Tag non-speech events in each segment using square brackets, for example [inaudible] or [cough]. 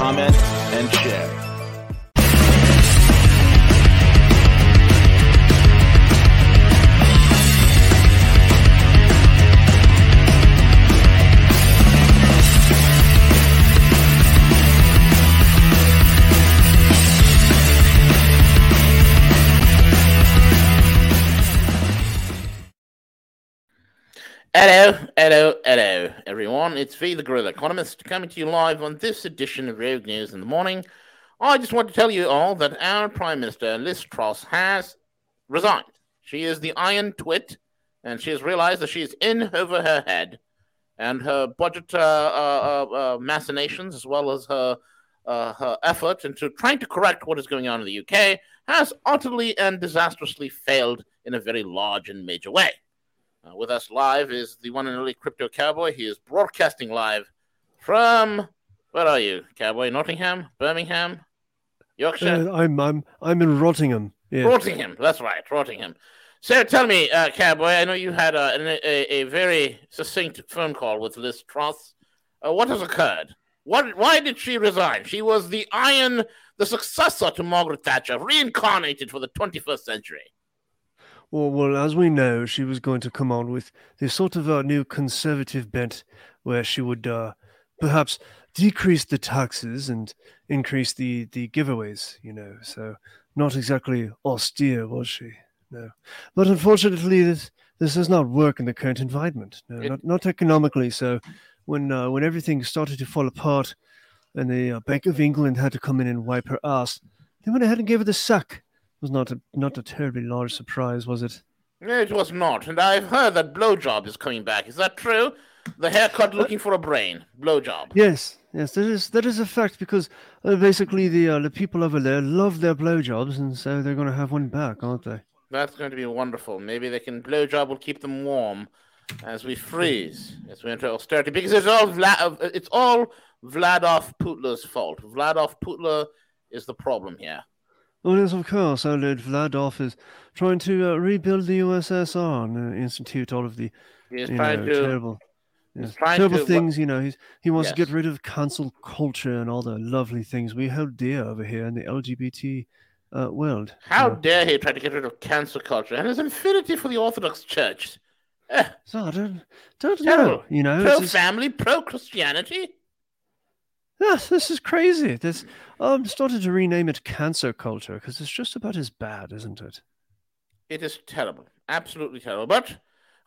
comment, and share. Hello, hello, everyone. It's V the Guerrilla Economist coming to you live on this edition of Rogue News in the Morning. I just want to tell you all that our Prime Minister, Liz Truss, has resigned. She is the iron twit, and she has realized that she is in over her head, and her budget uh, uh, uh, machinations, as well as her uh, her effort into trying to correct what is going on in the UK, has utterly and disastrously failed in a very large and major way. Uh, with us live is the one and only Crypto Cowboy. He is broadcasting live from where are you, Cowboy? Nottingham, Birmingham, Yorkshire. Uh, I'm I'm I'm in Rottingham. Yeah. Rottingham. That's right, Rottingham. So tell me, uh, Cowboy. I know you had a, a, a very succinct phone call with Liz Truss. Uh, what has occurred? What? Why did she resign? She was the iron, the successor to Margaret Thatcher, reincarnated for the 21st century. Well, well, as we know, she was going to come on with this sort of a new conservative bent, where she would uh, perhaps decrease the taxes and increase the the giveaways. You know, so not exactly austere, was she? No, but unfortunately, this this does not work in the current environment. No, It- not not economically. So when uh, when everything started to fall apart, and the uh, Bank of England had to come in and wipe her ass, they went ahead and gave her the sack. Was not a not a terribly large surprise, was it? No, It was not, and I've heard that blowjob is coming back. Is that true? The haircut looking for a brain. Blowjob. Yes, yes, that is that is a fact because uh, basically the uh, the people over there love their blowjobs, and so they're going to have one back, aren't they? That's going to be wonderful. Maybe they can blowjob will keep them warm as we freeze as we enter austerity because it's all Vla- it's all Vladov Putler's fault. Vladov Putler is the problem here. Oh yes, of course. Our Lord Vladov is trying to uh, rebuild the USSR and uh, institute all of the you know, to terrible, yes, terrible to- things. You know, he's he wants to get rid of cancel culture and all the lovely things we hold dear over here in the LGBT uh, world. you how know. dare he try to get rid of cancer culture and his infinity for the Orthodox Church. Eh, So I don't don't Terrible. know. You know, pro family, pro Christianity. Yes, this is crazy. This oh, I'm started to rename it cancer culture because it's just about as bad, isn't it? It is terrible, absolutely terrible. But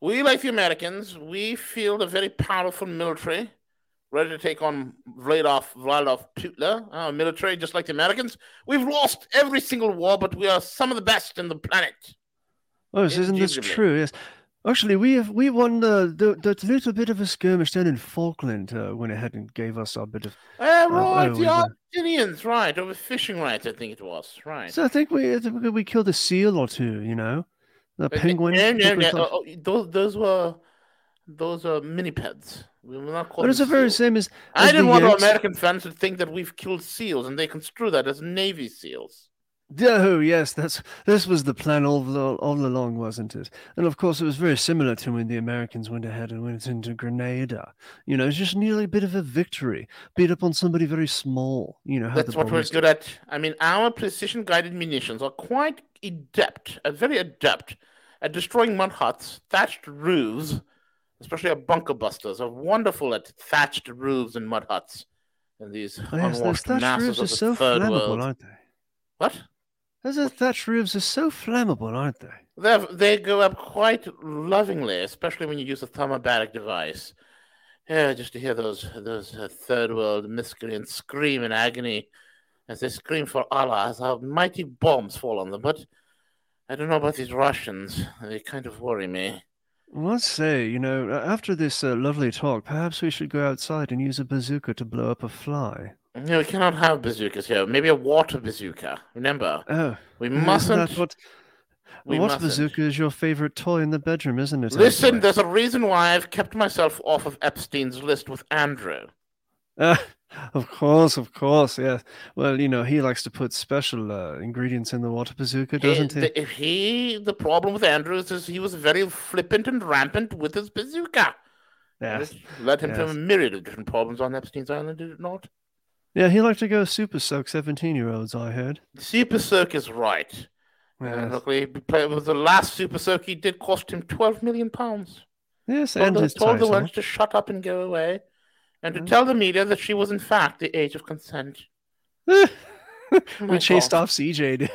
we, like the Americans, we feel a very powerful military, ready to take on Vladov Vladov Putler, our military, just like the Americans. We've lost every single war, but we are some of the best in the planet. Oh, isn't this true? Yes. Actually, we have we won the, the that little bit of a skirmish then in Falkland. Uh, went ahead and gave us our bit of. Uh, right, we the. Argentinians, right, over fishing rights, I think it was, right. So I think we I think we killed a seal or two. You know, the Uh, penguin. No, no, no. oh, oh, those, those were, those are minipeds. We will not call But it's the very same as. I didn't the want our American fans to think that we've killed seals, and they construe that as Navy SEAls. Oh yes, that's this was the plan all, all all along, wasn't it? And of course, it was very similar to when the Americans went ahead and went into Grenada. You know, it's just nearly a bit of a victory, beat up on somebody very small. You know, That's what we're good at. I mean, our precision guided munitions are quite adept, uh, very adept at destroying mud huts, thatched roofs, especially our bunker busters are wonderful at thatched roofs and mud huts. And these Oh, yes, unwashed masses roofs of are the so third flammable, world. aren't they? What? Those thatched roofs are so flammable, aren't they? They they go up quite lovingly, especially when you use a thermobaric device. Yeah, just to hear those those uh, third world miscreants scream in agony as they scream for Allah as our mighty bombs fall on them. But I don't know about these Russians; they kind of worry me. Well, let's say, you know, after this uh, lovely talk, perhaps we should go outside and use a bazooka to blow up a fly. No, we cannot have bazookas here. Maybe a water bazooka. Remember, Oh, we isn't mustn't. that what, we what mustn't. bazooka is your favorite toy in the bedroom, isn't it? Listen, there's a reason why I've kept myself off of Epstein's list with Andrew. Uh, [laughs] of course, of course, yes. Well, you know, he likes to put special uh, ingredients in the water bazooka, doesn't He- he? the- If he, the problem with Andrew is, is he was very flippant and rampant with his bazooka. Yeah. This led him to a myriad of different problems on Epstein's Island, did it not? Yeah, he liked to go super soak 17 year olds, I heard. Super Soak is right. Luckily, he played- with the last Super Soak he did cost him 12 million pounds. yes Told, and the, his told the title. wench to shut up and go away, and to Mm. tell the media that she was in fact the age of consent. [laughs] we chased God. off CJ.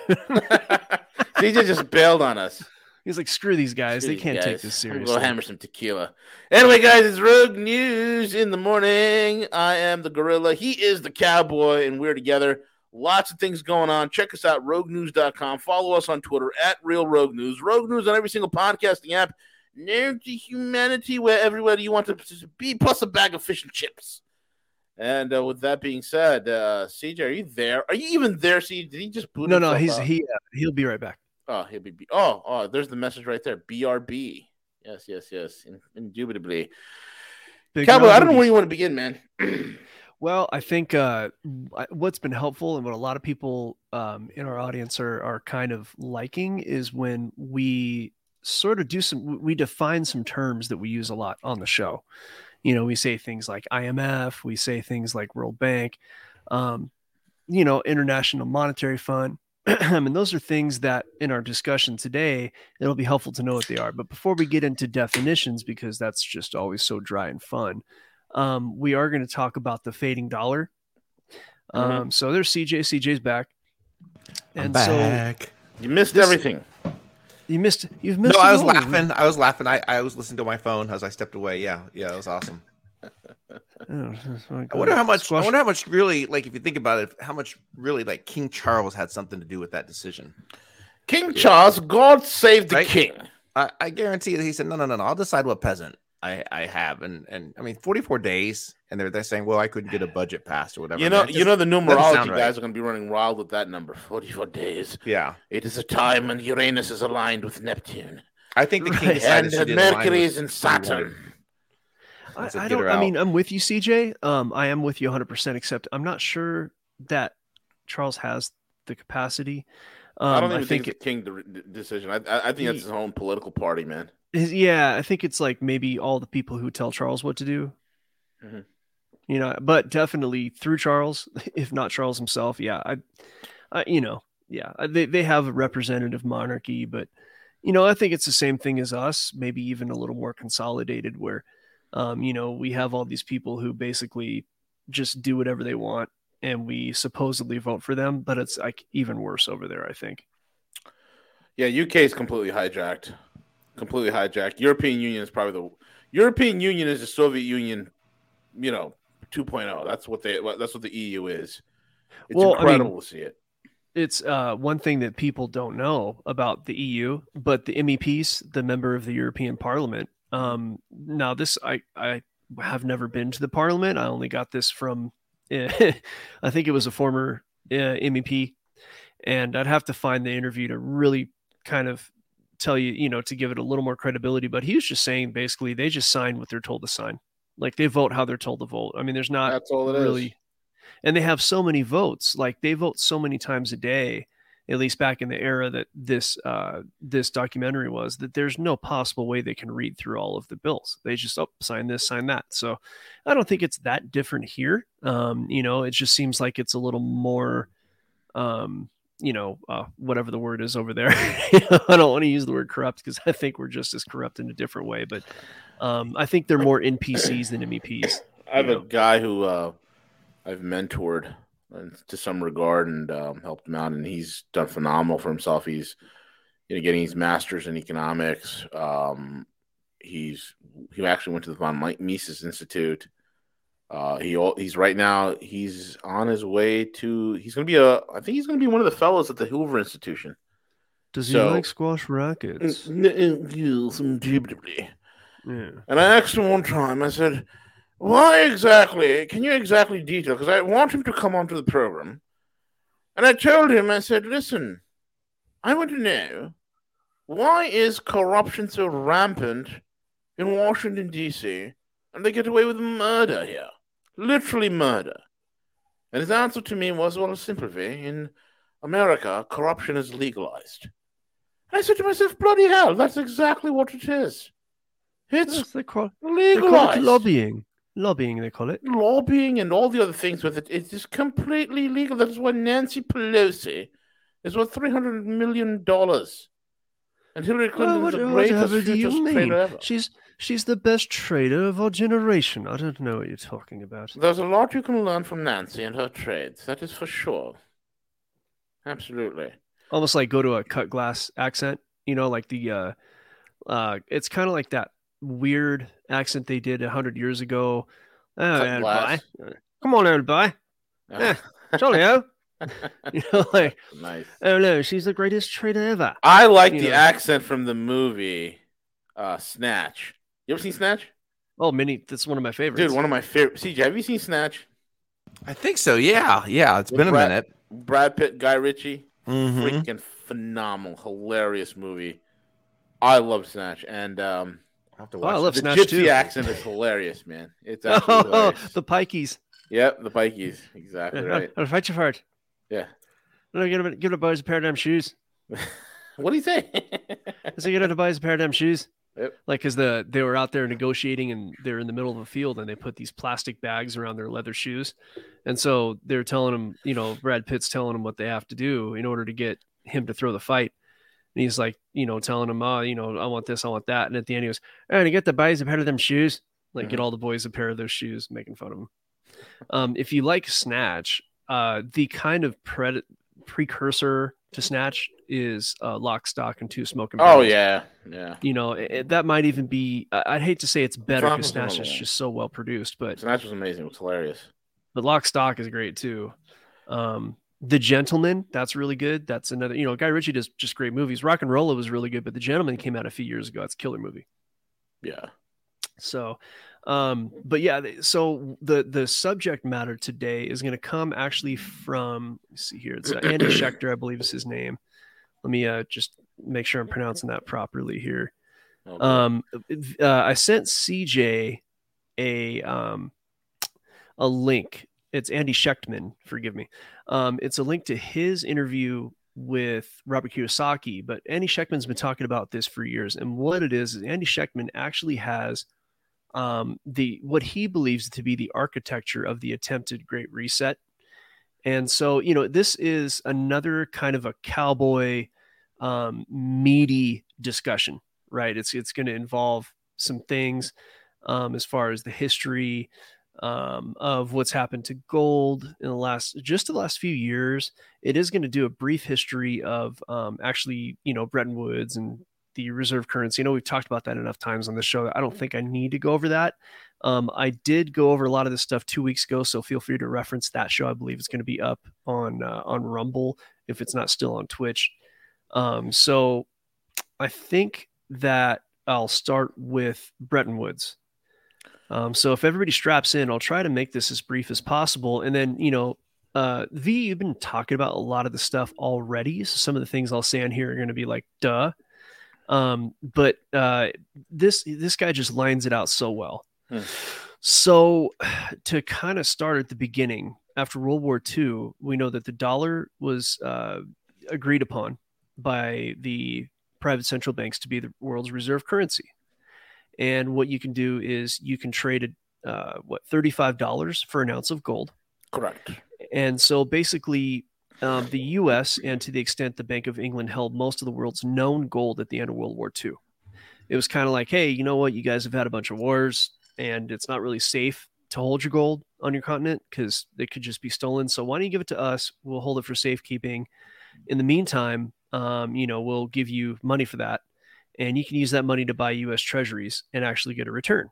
CJ just bailed on us. He's like, screw these guys. Screw they can't take guys. this I'm seriously. gonna hammer some tequila. Anyway, guys, it's Rogue News in the morning. I am the gorilla. He is the cowboy, and we're together. Lots of things going on. Check us out, roguenews.com. Follow us on Twitter at Real Rogue News. Rogue News on every single podcasting app. Nerd to humanity, where everywhere you want to be, plus a bag of fish and chips. And uh, with that being said, uh, CJ, are you there? Are you even there, CJ? Did he just boot no, no, he's out? he uh, he'll be right back. Oh, he'll be. Oh, oh, there's the message right there. BRB. Yes, yes, yes. In- indubitably. Big Cowboy, I don't know where you want to begin, man. [clears throat] Well, I think uh, what's been helpful and what a lot of people um, in our audience are are kind of liking is when we sort of do some we define some terms that we use a lot on the show. You know, we say things like IMF, we say things like World Bank, um, you know, International Monetary Fund. [clears throat] and those are things that in our discussion today, it'll be helpful to know what they are. But before we get into definitions, because that's just always so dry and fun, um, we are going to talk about the fading dollar. Mhm. Um, so there's CJ. CJ's back, I'm and so back. You missed This- everything. you missed. You've missed. No, I was laughing. I was laughing. I, I was listening to my phone as I stepped away. Yeah, yeah, it was awesome. I wonder how much. Squash- I wonder how much really, like, if you think about it, how much really, like, King Charles had something to do with that decision. King Charles, God save the Right? king. I, I guarantee that he said, "No, no, no, no. I'll decide what peasant I, I have." And and I mean, forty four days, and they're they're saying, "Well, I couldn't get a budget passed or whatever." You know, mean, it you know the sound numerology right. guys are going to be running wild with that number. Forty-four days. yeah. It is a time when Uranus is aligned with Neptune, I think the king Right. decided and she Mercury is in what. Saturn. I, I don't. I mean. I'm with you, CJ. Um, I am with you 100. percent Except I'm not sure that Charles has the capacity. Um, I don't even think think, it's a king de- de- decision. I, I, I think that's his own political party, man. His- yeah, I think it's like maybe all the people who tell Charles what to do. Mhm. You know, but definitely through Charles, [laughs] if not Charles himself. Yeah, I, I you know, yeah, they they have a representative monarchy, but you know, I think it's the same thing as us, maybe even a little more consolidated, where, um, you know, we have all these people who basically just do whatever they want, and we supposedly vote for them, but it's like even worse over there. I think. Yeah, UK is completely hijacked. Completely hijacked. European Union is probably the European Union is the Soviet Union, you know, 2.0. That's what they that's what the EU is. It's Well, I mean- incredible to see it. it's uh, one thing that people don't know about the EU, but the MEPs, the member of the European Parliament. Um, now, this I I have never been to the Parliament. I only got this from, [laughs] I think it was a former uh, MEP, and I'd have to find the interview to really kind of tell you, you know, to give it a little more credibility. But he was just saying basically they just sign what they're told to sign, like they vote how they're told to vote. I mean, there's not That's all it is. really and they have so many votes like they vote so many times a day at least back in the era that this uh, this documentary was that there's no possible way they can read through all of the bills. They just oh sign this sign that. So i don't think it's that different here. Um, you know it just seems like it's a little more um, you know uh, whatever the word is over there. [laughs] I don't want to use the word corrupt because i think we're just as corrupt in a different way but um, i think they're more npcs than meps I have you a guy who uh, I've mentored to some regard and um, helped him out, and he's done phenomenal for himself. He's you know getting his master's in economics. Um, he's he actually went to the von Mises Institute. Uh, he he's right now he's on his way to he's gonna be a I think he's gonna be one of the fellows at the Hoover Institution. does he like squash rackets yeah And I asked him one time, I said, Why exactly? Can you exactly detail? Because I want him to come onto the program. And I told him, I said, listen, I want to know why is corruption so rampant in Washington, D.C., and they get away with murder here? Literally murder. And his answer to me was, well, simply, in America, corruption is legalized. And I said to myself, bloody hell, that's exactly what it is. It's Yes, they call, they call legalized. lobbying. Lobbying, they call it. lobbying and all the other things with it. It's just completely legal. That's why Nancy Pelosi is worth three hundred million dollars, and Hillary Clinton Well, is the what- greatest you futures mean? trader ever. She's she's the best trader of our generation. I don't know what you're talking about. There's a lot you can learn from Nancy and her trades. That is for sure. Absolutely. Almost like go to a cut glass accent. You know, like the uh, uh, it's kind of like that weird accent they did a hundred years ago. Oh, Cut everybody. Come on, everybody. Yeah. Jolly oh. [laughs] You know, like, nice. oh no, she's the greatest trader ever. I like You the know. accent from the movie uh, Snatch. You ever seen Snatch? Oh, Minnie, that's one of my favorites. Dude, one of my favorite. CJ, have you seen Snatch? I think so. Yeah, yeah. It's With been a Brad- minute. Brad Pitt, Guy Ritchie. Mhm. freaking phenomenal, hilarious movie. I love Snatch, and um, I'll have to Oh, I watch love the Snatch gypsy too. accent is hilarious, man. It's [laughs] Oh, hilarious. the pikeys. Yep, the bikies, exactly [laughs] right. I'll fight you for it. Yeah. No, give it, give it boys a pair of damn shoes. What do you say? I said, get out to buy a pair of damn shoes. Yep. Like, cause the they were out there negotiating and they're in the middle of a field and they put these plastic bags around their leather shoes, and so they're telling him, you know, Brad Pitt's telling him what they have to do in order to get him to throw the fight. And he's like, you know, telling him, oh, you know, I want this, I want that. And at the end, he goes, all right, you get the boys a pair of them shoes. Like, get all the boys a pair of those shoes, making fun of him. Um, if you like Snatch, uh, the kind of pred- precursor to Snatch is uh, Lock, Stock, and Two Smoking Barrels. oh yeah, yeah. you know it, it- that might even be I- i'd hate to say it's better because snatch is just so well produced but Snatch was amazing. It was hilarious. but lock stock is great too um the gentleman that's really good that's another you know guy ritchie does just great movies RocknRolla was really good but the gentleman came out a few years ago it's a killer movie Yeah. so um but yeah so the the subject matter today is going to come actually from let's see here it's uh, andy [clears throat] schechter i believe is his name let me uh just make sure i'm pronouncing that properly here Oh. Um, uh, I sent CJ a um a link. It's Andy Schectman. Forgive me. Um, it's a link to his interview with Robert Kiyosaki. But Andy Schectman's been talking about this for years, and what it is is Andy Schectman actually has um the what he believes to be the architecture of the attempted Great Reset. And so, you know, this is another kind of a cowboy um, meaty discussion right? It's it's going to involve some things um, as far as the history um, of what's happened to gold in the last just the last few years. It is going to do a brief history of um, actually, you know, Bretton Woods and the reserve currency. I know we've talked about that enough times on the show. I don't think I need to go over that. Um, I did go over a lot of this stuff two weeks ago, so feel free to reference that show. I believe it's going to be up on uh, on Rumble if it's not still on Twitch. Um, so I think that I'll start with Bretton Woods. Um, so if everybody straps in, I'll try to make this as brief as possible. And then, you know, uh, V, you've been talking about a lot of the stuff already. So some of the things I'll say on here are going to be like, duh. Um, but uh, this this guy just lines it out so well. Hmm. So [sighs] to kind of start at the beginning, after World War II, we know that the dollar was uh, agreed upon by the private central banks to be the world's reserve currency. And what you can do is you can trade it, uh, what, $35 for an ounce of gold. Correct. And so basically, um, the US, and to the extent the Bank of England held most of the world's known gold at the end of World War II, it was kind of like, hey, you know what? You guys have had a bunch of wars, and it's not really safe to hold your gold on your continent because it could just be stolen. So why don't you give it to us? We'll hold it for safekeeping. In the meantime, um, you know, we'll give you money for that, and you can use that money to buy U.S. Treasuries and actually get a return.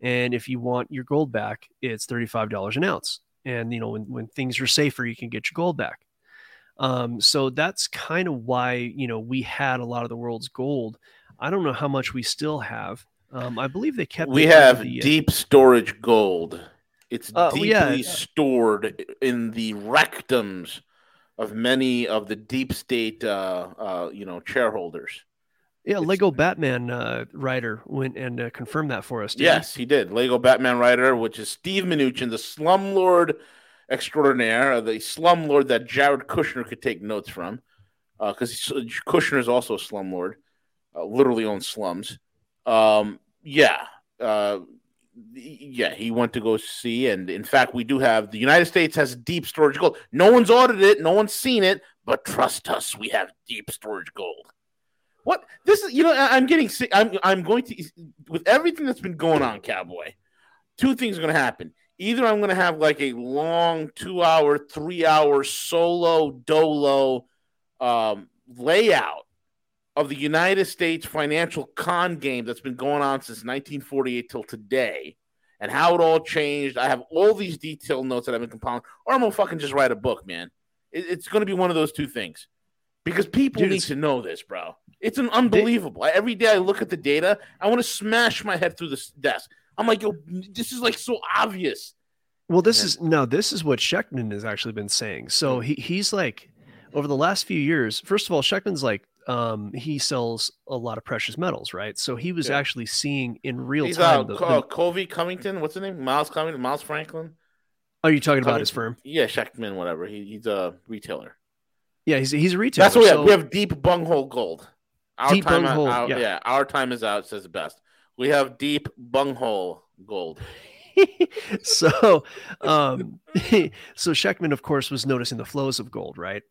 And if you want your gold back, it's thirty-five dollars an ounce. And you know, when when things are safer, you can get your gold back. Um, so that's kind of why you know we had a lot of the world's gold. I don't know how much we still have. Um, I believe they kept. We have the, uh, deep storage gold. It's Uh, deeply yeah. stored in the rectums of many of the deep state, uh, uh, you know, shareholders. Yeah, Lego Batman uh, writer went and uh, confirmed that for us. didn't he? Yes, he did. Lego Batman writer, which is Steve Mnuchin, the slumlord extraordinaire, uh, the slumlord that Jared Kushner could take notes from, because Kushner is also a slumlord, uh, literally owns slums. Um, yeah, uh, yeah, he went to go see, and in fact, we do have the United States has deep storage gold. No one's audited it, no one's seen it, but trust us, we have deep storage gold. What this is, you know, I'm getting sick. I'm I'm going to with everything that's been going on, Cowboy. Two things are going to happen. Either I'm going to have like a long two hour, three hour solo dolo um, layout of the United States financial con game that's been going on since 1948 till today, and how it all changed. I have all these detailed notes that I've been compiling, or I'm gonna fucking just write a book, man. It- it's going to be one of those two things because people Dude, need to know this, bro. It's an unbelievable. I- Every day I look at the data, I want to smash my head through the s- desk. I'm like, yo, this is like so obvious. Well, this Yeah. is no, this is what Schectman has actually been saying. So he he's like over the last few years. First of all, Schectman's like um he sells a lot of precious metals, right? So he was Yeah. actually seeing in real He's time. uh, the- Co- uh, Covey Cummington. What's his name? Miles Cummington. Miles Franklin. are you talking about his firm? Yeah, Schectman, whatever. He, he's a retailer. Yeah, he's he's a retailer. That's what we have. so- We have deep bunghole gold. Our Deep time, bunghole, our- yeah. yeah, our time is out. Says the best. We have deep bunghole gold. [laughs] so um [laughs] so Schectman of course was noticing the flows of gold, right?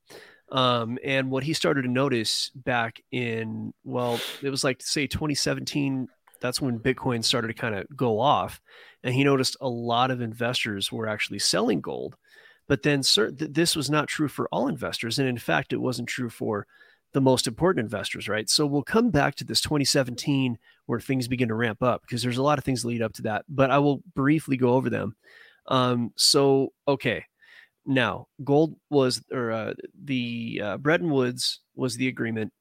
Um and what he started to notice back in well, it was like say 2017, that's when Bitcoin started to kind of go off and he noticed a lot of investors were actually selling gold. But then cer- th- this was not true for all investors and in fact it wasn't true for the most important investors, right? So we'll come back to this 2017 where things begin to ramp up because there's a lot of things lead up to that, but I will briefly go over them. Um, so, okay. Now, gold was, or uh, the uh, Bretton Woods was the agreement.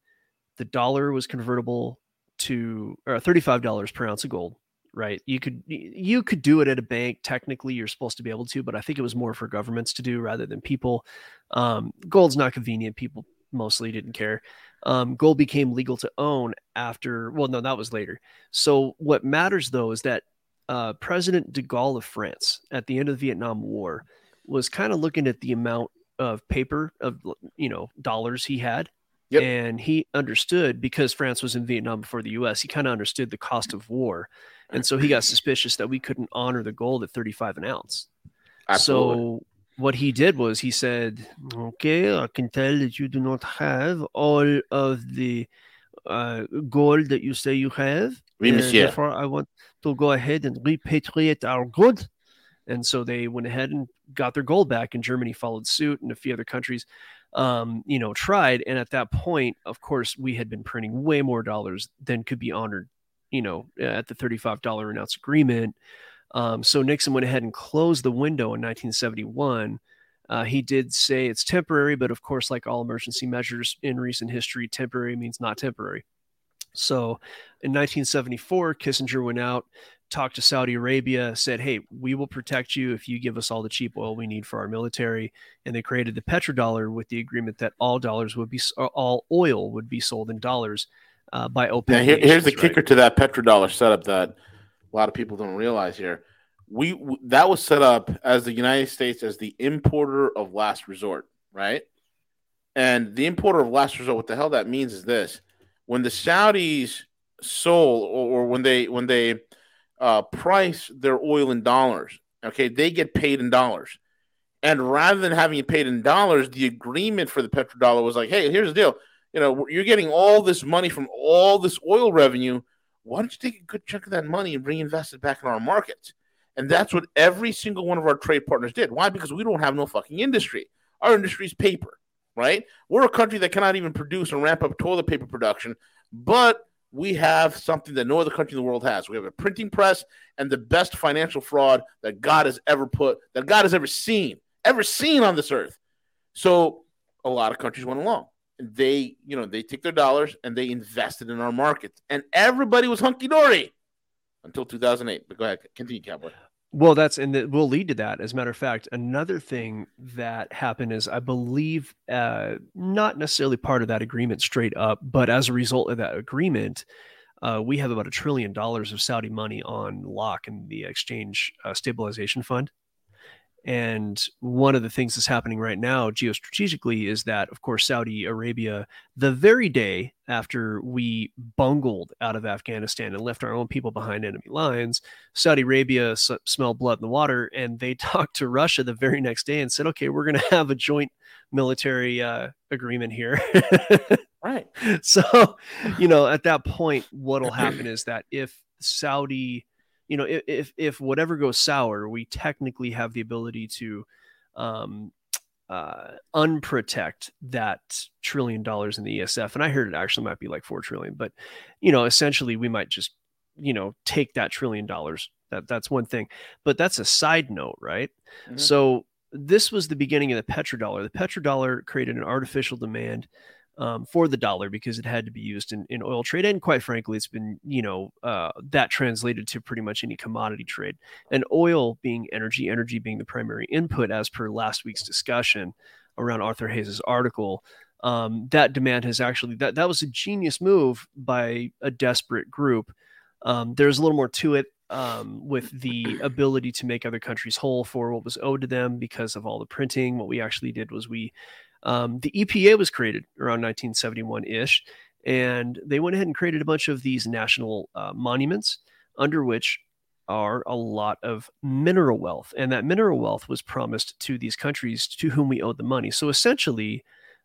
The dollar was convertible to or $35 per ounce of gold, right? You could, you could do it at a bank. Technically, you're supposed to be able to, but I think it was more for governments to do rather than people. Um, gold's not convenient. People mostly didn't care. Um, gold became legal to own after, well, no, that was later. So what matters though is that uh, President de Gaulle of France at the end of the Vietnam War was kind of looking at the amount of paper of you know dollars he had, Yep. and he understood because France was in Vietnam before the U.S. He kind of understood the cost of war, and so he got suspicious that we couldn't honor the gold at 35 an ounce. Absolutely. So what he did was he said, "Okay, I can tell that you do not have all of the uh, gold that you say you have. Oui, monsieur. Therefore, I want to go ahead and repatriate our gold." And so they went ahead and got their gold back, and Germany followed suit, and a few other countries, um, you know, tried. And at that point, of course, we had been printing way more dollars than could be honored, you know, at the thirty-five dollar an ounce agreement. Um, so Nixon went ahead and closed the window in 1971. Uh, he did say it's temporary, but of course, like all emergency measures in recent history, temporary means not temporary. So in 1974, Kissinger went out, talked to Saudi Arabia, said, Hey, we will protect you if you give us all the cheap oil we need for our military. And they created the petrodollar with the agreement that all dollars would be, all oil would be sold in dollars uh, by OPEC. Now, here, here's the right? kicker to that petrodollar setup that a lot of people don't realize here. We w- that was set up as the United States as the importer of last resort, right? And the importer of last resort, what the hell that means is this: when the Saudis sold, or, or when they when they uh, price their oil in dollars, okay, they get paid in dollars. And rather than having it paid in dollars, the agreement for the petrodollar was like, "Hey, here's the deal: you know, you're getting all this money from all this oil revenue. Why don't you take a good chunk of that money and reinvest it back in our markets? And that's what every single one of our trade partners did. Why? Because we don't have no fucking industry. Our industry is paper, right? We're a country that cannot even produce and ramp up toilet paper production, but we have something that no other country in the world has. We have a printing press and the best financial fraud that God has ever put, that God has ever seen, ever seen on this earth. So a lot of countries went along they you know they take their dollars and they invested in our markets and everybody was hunky-dory until 2008. But go ahead, continue, Cowboy. Well, that's and that will lead to that. As a matter of fact, another thing that happened is I believe uh, not necessarily part of that agreement straight up, but as a result of that agreement, uh, we have about a trillion dollars of Saudi money on lock in the exchange uh, stabilization fund. And one of the things that's happening right now geostrategically is that, of course, Saudi Arabia, the very day after we bungled out of Afghanistan and left our own people behind enemy lines, Saudi Arabia s- smelled blood in the water and they [laughs] talked to Russia the very next day and said, okay, we're going to have a joint military uh, agreement here. [laughs] right. So, you know, at that point, what'll happen is that if Saudi you know, if if whatever goes sour, we technically have the ability to um, uh, unprotect that trillion dollars in the ESF. And I heard it actually might be like four trillion, but you know, essentially we might just you know take that trillion dollars. That that's one thing, but that's a side note, right? Mm-hmm. So this was the beginning of the petrodollar. The petrodollar created an artificial demand um, for the dollar because it had to be used in, in oil trade. And quite frankly, it's been, you know, uh, that translated to pretty much any commodity trade. And oil being energy, energy being the primary input, as per last week's discussion around Arthur Hayes's article. Um, that demand has actually that that was a genius move by a desperate group. Um, there's a little more to it um, with the ability to make other countries whole for what was owed to them because of all the printing. What we actually did was we um, the EPA was created around 1971 ish, and they went ahead and created a bunch of these national uh, monuments under which are a lot of mineral wealth. And that mineral wealth was promised to these countries to whom we owed the money. So essentially,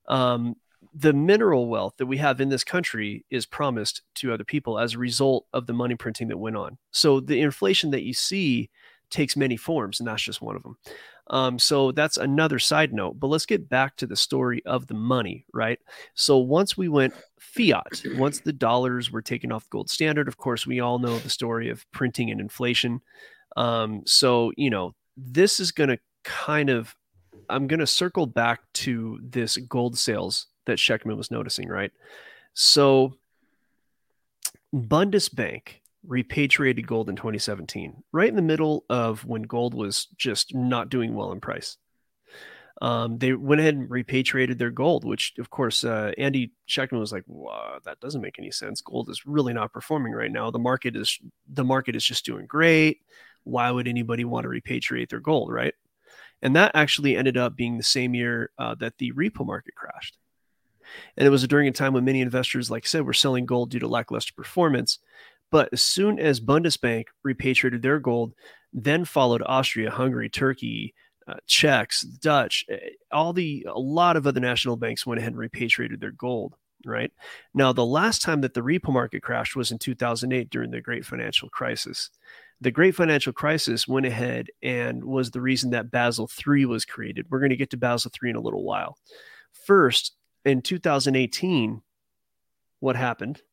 um, the mineral wealth that we have in this country is promised to other people as a result of the money printing that went on. So the inflation that you see takes many forms, and that's just one of them. Um, so that's another side note. But let's get back to the story of the money, right? So once we went fiat, once the dollars were taken off the gold standard, of course, we all know the story of printing and inflation. Um, so, you know, this is going to kind of, I'm going to circle back to this gold sales that Schectman was noticing, right? So, Bundesbank repatriated gold in 2017, right in the middle of when gold was just not doing well in price. Um, they went ahead and repatriated their gold, which of course uh, Andy Schectman was like, wow, "That doesn't make any sense. Gold is really not performing right now. The market is the market is just doing great. Why would anybody want to repatriate their gold, right?" And that actually ended up being the same year uh, that the repo market crashed. And it was during a time when many investors, like I said, were selling gold due to lackluster performance. But as soon as Bundesbank repatriated their gold, then followed Austria, Hungary, Turkey, uh, Czechs, Dutch, eh, all the a lot of other national banks went ahead and repatriated their gold. Right now, the last time that the repo market crashed was in 2008 during the Great Financial Crisis. The Great Financial Crisis went ahead and was the reason that Basel III was created. We're going to get to Basel III in a little while. First, in 2018, what happened?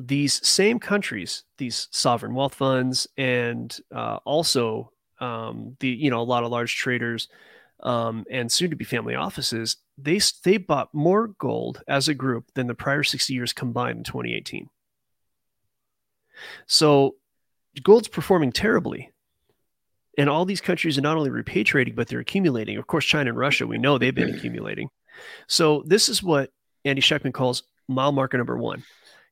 These same countries, these sovereign wealth funds, and uh, also um, the you know a lot of large traders um, and soon to be family offices, they they bought more gold as a group than the prior 60 years combined in 2018. So gold's performing terribly. And all these countries are not only repatriating, but they're accumulating. Of course, China and Russia, we know they've been [clears throat] accumulating. So this is what Andy Schectman calls mile marker number one.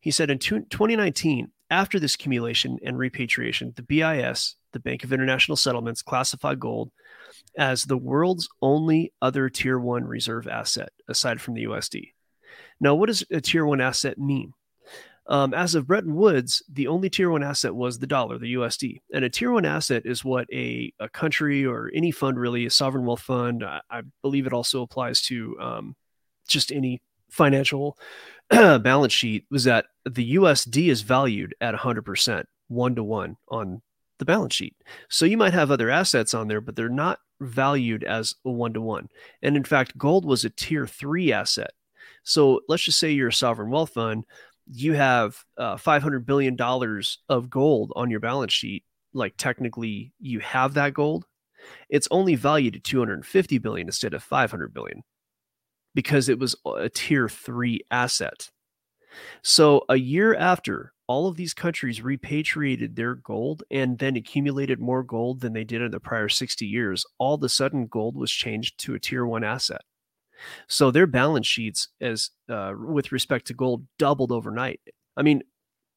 He said in 2019, after this accumulation and repatriation, the BIS, the Bank of International Settlements, classified gold as the world's only other tier one reserve asset aside from the USD. Now, what does a tier one asset mean? Um, as of Bretton Woods, the only tier one asset was the dollar, the USD. And a tier one asset is what a, a country or any fund, really, a sovereign wealth fund, I, I believe it also applies to um, just any financial [clears throat] balance sheet was that the USD is valued at 100%, one to one on the balance sheet. So you might have other assets on there, but they're not valued as a one to one. And in fact, gold was a tier three asset. So let's just say you're a sovereign wealth fund, you have uh, $500 billion of gold on your balance sheet. Like technically, you have that gold. It's only valued at 250 billion instead of 500 billion because it was a tier three asset. So a year after all of these countries repatriated their gold and then accumulated more gold than they did in the prior 60 years, all of a sudden gold was changed to a tier one asset. So their balance sheets, as uh, with respect to gold, doubled overnight. I mean,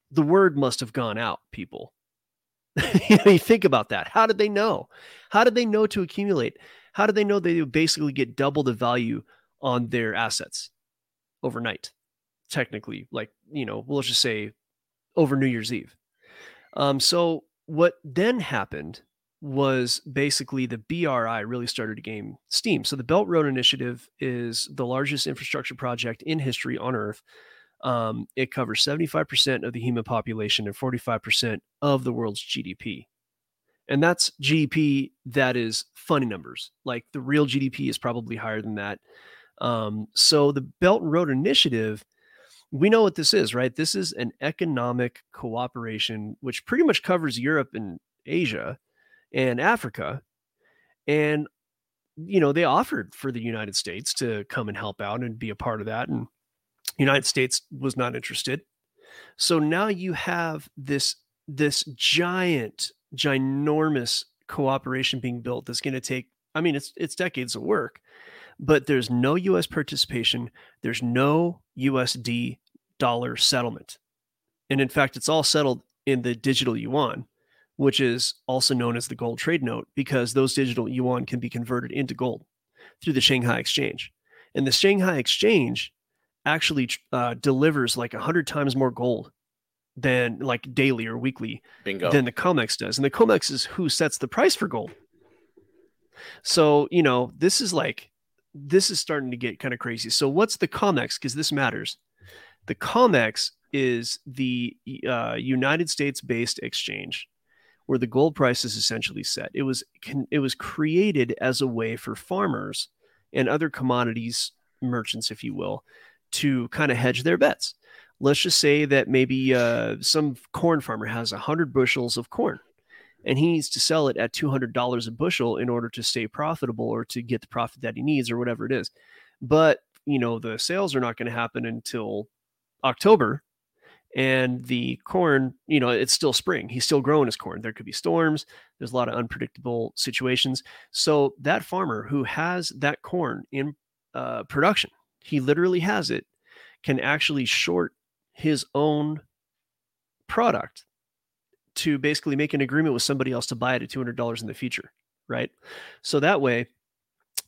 the word must have gone out, people. [laughs] you, you think about that. How did they know? How did they know to accumulate? How did they know they would basically get double the value on their assets overnight? Technically, like you know, we'll just say over New Year's Eve. Um, so what then happened was basically the BRI really started to gain steam. So the Belt Road Initiative is the largest infrastructure project in history on Earth. Um, it covers 75% of the human population and 45% of the world's GDP. And that's GDP that is funny numbers. Like the real GDP is probably higher than that. Um, so the Belt and Road Initiative we know what this is, right? This is an economic cooperation which pretty much covers Europe and Asia and Africa. And, you know, they offered for the United States to come and help out and be a part of that. And United States was not interested. So now you have this this giant, ginormous cooperation being built that's going to take, I mean, it's it's decades of work, but there's no US participation. There's no USD dollar settlement. And in fact, it's all settled in the digital yuan, which is also known as the gold trade note, because those digital yuan can be converted into gold through the Shanghai Exchange. And the Shanghai Exchange actually uh, delivers like 100 times more gold than like daily or weekly Bingo. than the COMEX does. And the COMEX is who sets the price for gold. So, you know, this is like, this is starting to get kind of crazy. So, what's the COMEX? Because this matters. The COMEX is the uh, United States based exchange where the gold price is essentially set. It was it was created as a way for farmers and other commodities merchants, if you will, to kind of hedge their bets. Let's just say that maybe uh, some corn farmer has 100 bushels of corn and he needs to sell it at $200 a bushel in order to stay profitable or to get the profit that he needs or whatever it is. But, you know, the sales are not going to happen until October and the corn, you know, it's still spring. He's still growing his corn. There could be storms. There's a lot of unpredictable situations. So that farmer who has that corn in uh, production, he literally has it, can actually short his own product to basically make an agreement with somebody else to buy it at $200 in the future, right? So that way,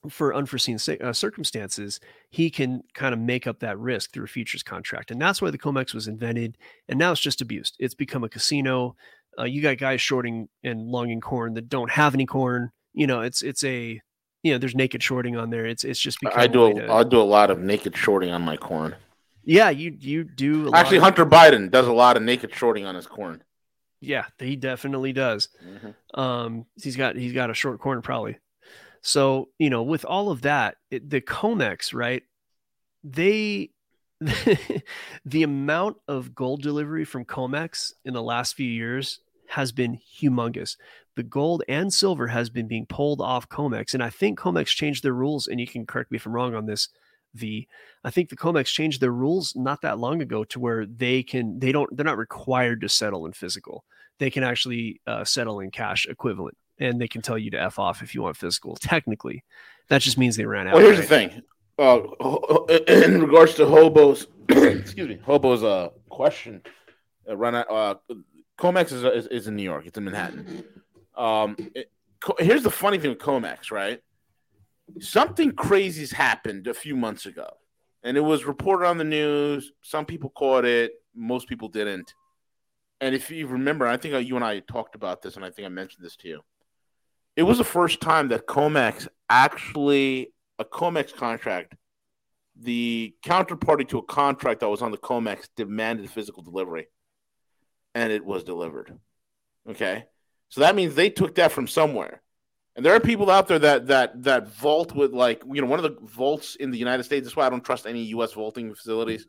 for unforeseen uh, circumstances, he can kind of make up that risk through a futures contract. And that's why the COMEX was invented. And now it's just abused. It's become a casino. Uh, you got guys shorting and longing corn that don't have any corn. You know, it's it's a you know, there's naked shorting on there. It's it's just because I do a, to... I do a lot of naked shorting on my corn. Yeah, you you do. Actually, of... Hunter Biden does a lot of naked shorting on his corn. Yeah, he definitely does. Mm-hmm. Um, he's got he's got a short corner probably. So, you know, with all of that, it, the COMEX, right? They, [laughs] the amount of gold delivery from COMEX in the last few years has been humongous. The gold and silver has been being pulled off COMEX. And I think COMEX changed their rules, and you can correct me if I'm wrong on this. V. I think the COMEX changed their rules not that long ago to where they can they don't they're not required to settle in physical. They can actually uh, settle in cash equivalent and they can tell you to f off if you want physical. Technically, that just means they ran out. Well, here's right? the thing. Uh, [clears throat] in regards to hobos, [clears throat] excuse me, hobos. Uh, question. Uh, run out. Uh, Comex is, is, is in New York. It's in Manhattan. Um, it, here's the funny thing with Comex, right? Something crazy's happened a few months ago, and it was reported on the news. Some people caught it. Most people didn't. And if you remember, I think you and I talked about this, and I think I mentioned this to you it was the first time that Comex actually a Comex contract, the counterparty to a contract that was on the Comex demanded physical delivery, and it was delivered. Okay, so that means they took that from somewhere. And there are people out there that that that vault with like you know one of the vaults in the United States. That's why I don't trust any U.S. vaulting facilities.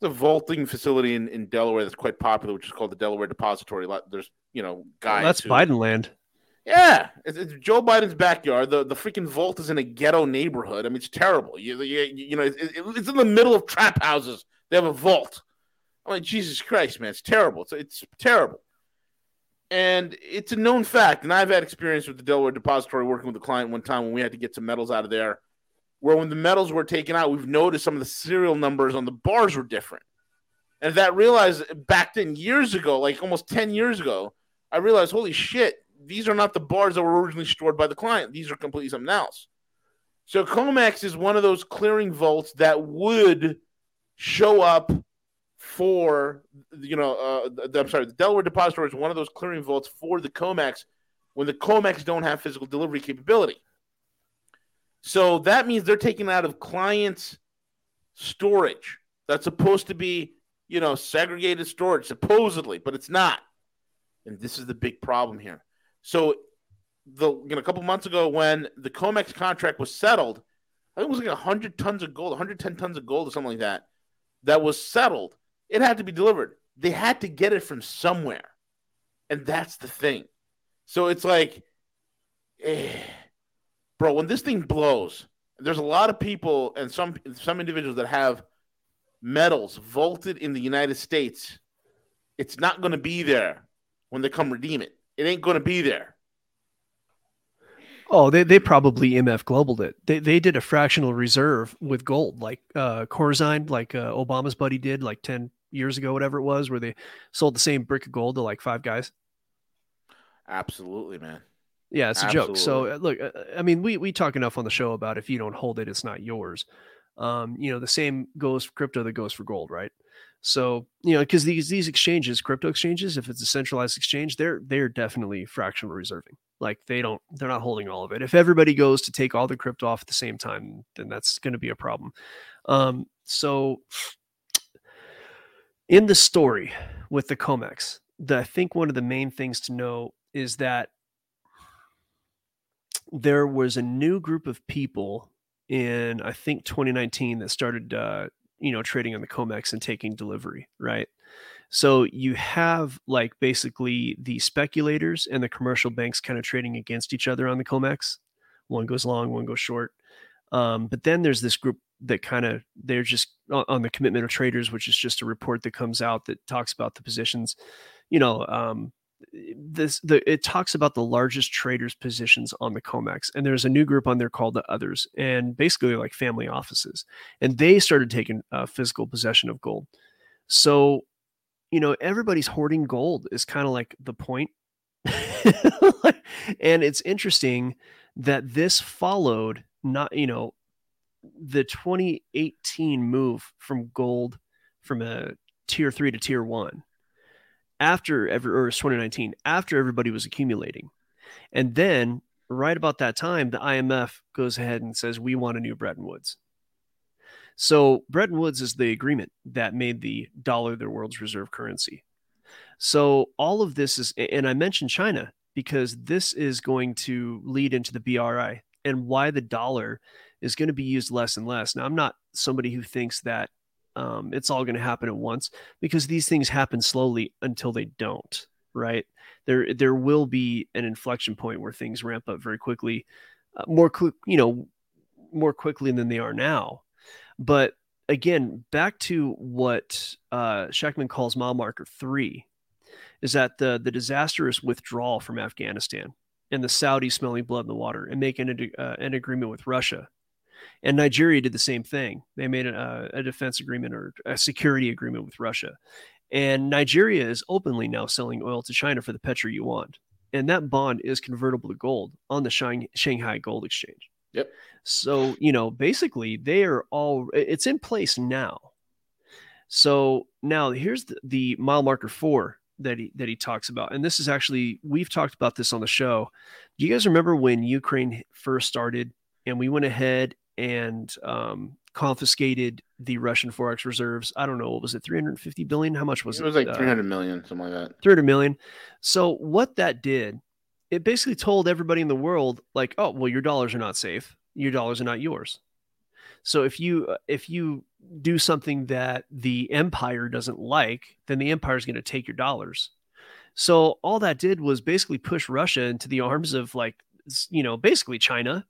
The vaulting facility in, in Delaware that's quite popular, which is called the Delaware Depository. There's you know guys. Well, that's who, Biden land. Yeah, it's, it's, Joe Biden's backyard. The the freaking vault is in a ghetto neighborhood. I mean, it's terrible. You you, you know, it, it's in the middle of trap houses. They have a vault. I'm like, Jesus Christ, man, it's terrible. It's, it's terrible. And it's a known fact. And I've had experience with the Delaware Depository working with a client one time when we had to get some metals out of there, where when the metals were taken out, we've noticed some of the serial numbers on the bars were different. And that realized back then, years ago, like almost 10 years ago, I realized, holy shit, these are not the bars that were originally stored by the client. These are completely something else. So COMEX is one of those clearing vaults that would show up for you know uh, the, I'm sorry the Delaware Depository is one of those clearing vaults for the COMEX when the COMEX don't have physical delivery capability. So that means they're taking out of clients' storage. That's supposed to be you know segregated storage supposedly, but it's not. And this is the big problem here. So the you know a couple months ago when the COMEX contract was settled, I think it was like 100 tons of gold, 110 tons of gold or something like that, that was settled. It had to be delivered. They had to get it from somewhere. And that's the thing. So it's like, eh, bro, when this thing blows, there's a lot of people and some some individuals that have metals vaulted in the United States. It's not going to be there when they come redeem it. It ain't going to be there. Oh, they, they probably MF globaled it. They they did a fractional reserve with gold, like uh Corzine, like uh, Obama's buddy did like 10 years ago, whatever it was, where they sold the same brick of gold to like five guys. Absolutely, man. Yeah, it's Absolutely. a joke. So uh, look, uh, I mean, we we talk enough on the show about if you don't hold it, it's not yours. Um, you know, the same goes for crypto that goes for gold, right? So you know, because these these exchanges, crypto exchanges, if it's a centralized exchange, they're they're definitely fractional reserving. Like they don't, they're not holding all of it. If everybody goes to take all the crypto off at the same time, then that's going to be a problem. Um, so in the story with the Comex, the, I think one of the main things to know is that there was a new group of people in I think 2019 that started uh, you know trading on the Comex and taking delivery, right? So you have like basically the speculators and the commercial banks kind of trading against each other on the Comex. One goes long, one goes short. Um, but then there's this group that kind of they're just on the commitment of traders, which is just a report that comes out that talks about the positions. You know, um, this the it talks about the largest traders positions on the comex and there's a new group on there called the others and basically like family offices and they started taking uh, physical possession of gold so you know everybody's hoarding gold is kind of like the point [laughs] and it's interesting that this followed not you know the 2018 move from gold from a tier 3 to tier 1 after ever or 2019 after everybody was accumulating. And then right about that time the imf goes ahead and says we want a new bretton woods. So bretton woods is the agreement that made the dollar the world's reserve currency. So all of this is and i mentioned china because this is going to lead into the bri and why the dollar is going to be used less and less. Now i'm not somebody who thinks that um, it's all going to happen at once because these things happen slowly until they don't right? There there will be an inflection point where things ramp up very quickly uh, more quick you know more quickly than they are now. But again back to what uh Schectman calls mile marker 3 is that the the disastrous withdrawal from Afghanistan and the Saudis smelling blood in the water and making a, uh, an agreement with Russia and Nigeria did the same thing. They made a, uh, a defense agreement or a security agreement with Russia. And Nigeria is openly now selling oil to China for the petro yuan. And that bond is convertible to gold on the Shanghai Gold Exchange. Yep. So, you know, basically they are all, it's in place now. So now here's the, the mile marker four that he that he talks about and this is actually we've talked about this on the show do you guys remember when ukraine first started and we went ahead and um, confiscated the Russian forex reserves. I don't know what was it, 350 billion? How much was it? It was like uh, 300 million, something like that. 300 million. So what that did, it basically told everybody in the world, like, oh, well, your dollars are not safe. Your dollars are not yours. So if you uh, if you do something that the empire doesn't like, then the empire is going to take your dollars. So all that did was basically push Russia into the arms of like you know basically China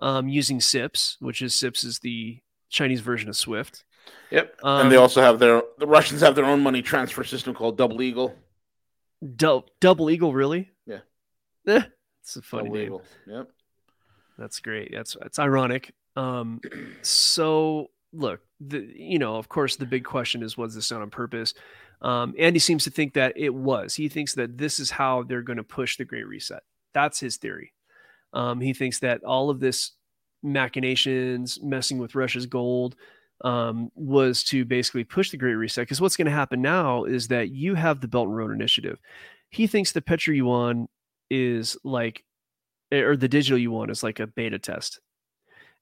um, using CIPS, which is CIPS is the Chinese version of Swift. Yep. Um, and they also have their the Russians have their own money transfer system called Double Eagle. Dou- double eagle, really? Yeah. Eh, it's a funny Double name. Eagle. Yep. That's great. That's it's ironic. Um, so look, the you know, of course, the big question is, was this done on purpose? Um, Andy seems to think that it was. He thinks that this is how they're going to push the Great Reset. That's his theory. Um, he thinks that all of this machinations, messing with Russia's gold, um, was to basically push the Great Reset. Because what's going to happen now is that you have the Belt and Road Initiative. He thinks the Petro Yuan is like, or the digital yuan is like a beta test.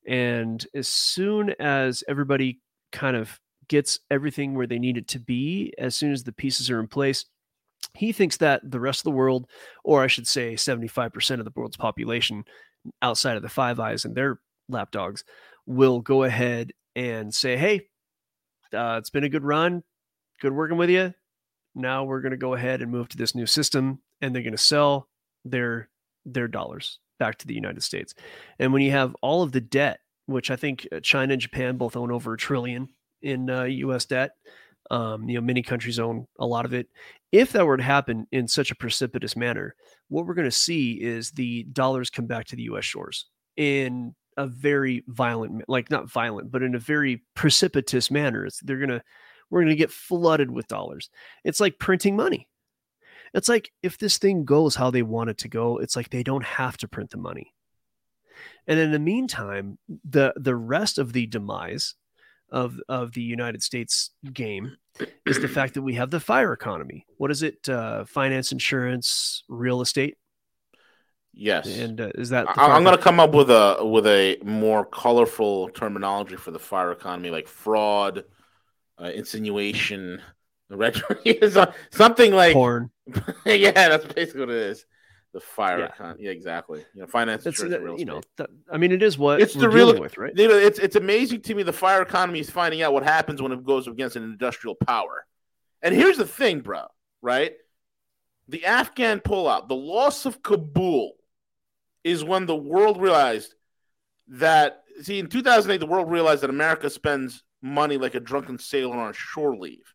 And as soon as everybody kind of gets everything where they need it to be, as soon as the pieces are in place, he thinks that the rest of the world, or I should say 75% of the world's population outside of the Five Eyes and their lapdogs, will go ahead and say, hey, uh, it's been a good run. Good working with you. Now we're going to go ahead and move to this new system, and they're going to sell their their dollars back to the United States. And when you have all of the debt, which I think uh, China and Japan both own over a trillion in uh, U.S. debt, um, you know, many countries own a lot of it. If that were to happen in such a precipitous manner, what we're going to see is the dollars come back to the U.S. shores in a very violent, like not violent, but in a very precipitous manner. It's, they're going to, we're going to get flooded with dollars. It's like printing money. It's like if this thing goes how they want it to go, it's like they don't have to print the money. And in the meantime, the the rest of the demise of of the United States game is the fact that we have the fire economy. What is it? Uh, finance, insurance, real estate, Yes. and uh, is that? I, I'm going to come up with a with a more colorful terminology for the fire economy, like fraud, uh, insinuation, rhetoric, [laughs] something like porn. [laughs] yeah, that's basically what it is. The fire Yeah. economy, yeah, exactly. You know, finance, That's insurance, real you know, I mean, it is what It's the real- dealing with, right? You know, it's it's amazing to me the fire economy is finding out what happens when it goes against an industrial power. And here's the thing, bro, right? The Afghan pullout, the loss of Kabul is when the world realized that see in 2008 the world realized that America spends money like a drunken sailor on shore leave.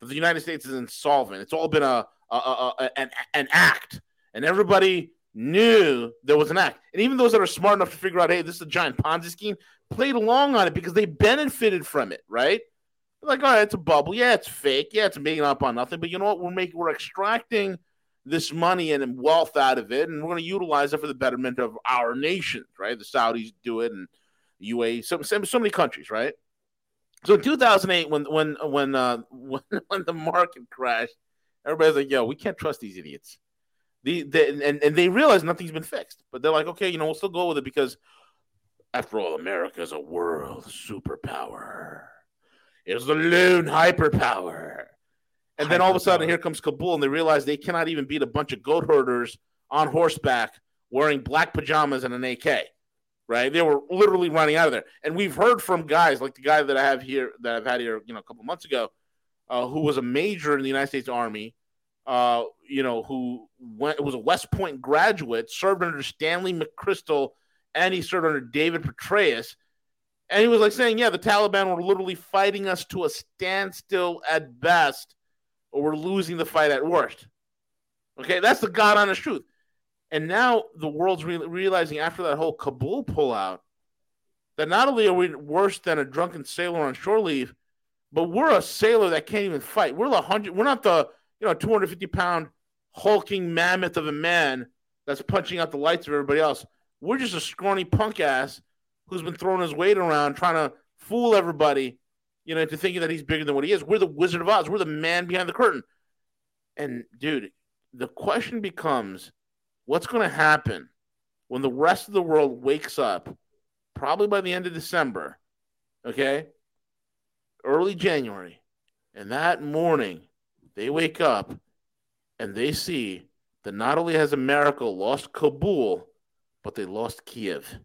That the United States is insolvent. It's all been a, a, a, a an, an act and everybody knew there was an act. And even those that are smart enough to figure out, hey, this is a giant Ponzi scheme, played along on it because they benefited from it, right? Like, all right, it's a bubble. Yeah, it's fake. Yeah, it's making up on nothing. But you know what? We're making, we're extracting this money and wealth out of it, and we're going to utilize it for the betterment of our nations, right? The Saudis do it, and UAE, so, so, so many countries, right? So in 2008, when when when uh, when, [laughs] when the market crashed, everybody's like, "Yo, we can't trust these idiots." The, the and, and they realize nothing's been fixed, but they're like, okay, you know, we'll still go with it because, after all, America is a world superpower. It's the lone hyperpower. And then all of a sudden, here comes Kabul, and they realize they cannot even beat a bunch of goat herders on horseback wearing black pajamas and an AK. Right? They were literally running out of there. And we've heard from guys like the guy that I have here, that I've had here, you know, a couple months ago, uh, who was a major in the United States Army, uh, you know, who went it was a West Point graduate, served under Stanley McChrystal, and he served under David Petraeus. And he was like saying, yeah, the Taliban were literally fighting us to a standstill at best, or we're losing the fight at worst. Okay, that's the God honest truth. And now the world's re- realizing after that whole Kabul pullout that not only are we worse than a drunken sailor on shore leave, but we're a sailor that can't even fight. We're the hundred. We're not the you know 250 pound hulking mammoth of a man that's punching out the lights of everybody else. We're just a scrawny punk ass who's been throwing his weight around trying to fool everybody, you know, into thinking that he's bigger than what he is. We're the Wizard of Oz. We're the man behind the curtain. And dude, the question becomes, what's going to happen when the rest of the world wakes up, probably by the end of December, okay, early January, and that morning they wake up and they see that not only has America lost Kabul, but they lost Kiev.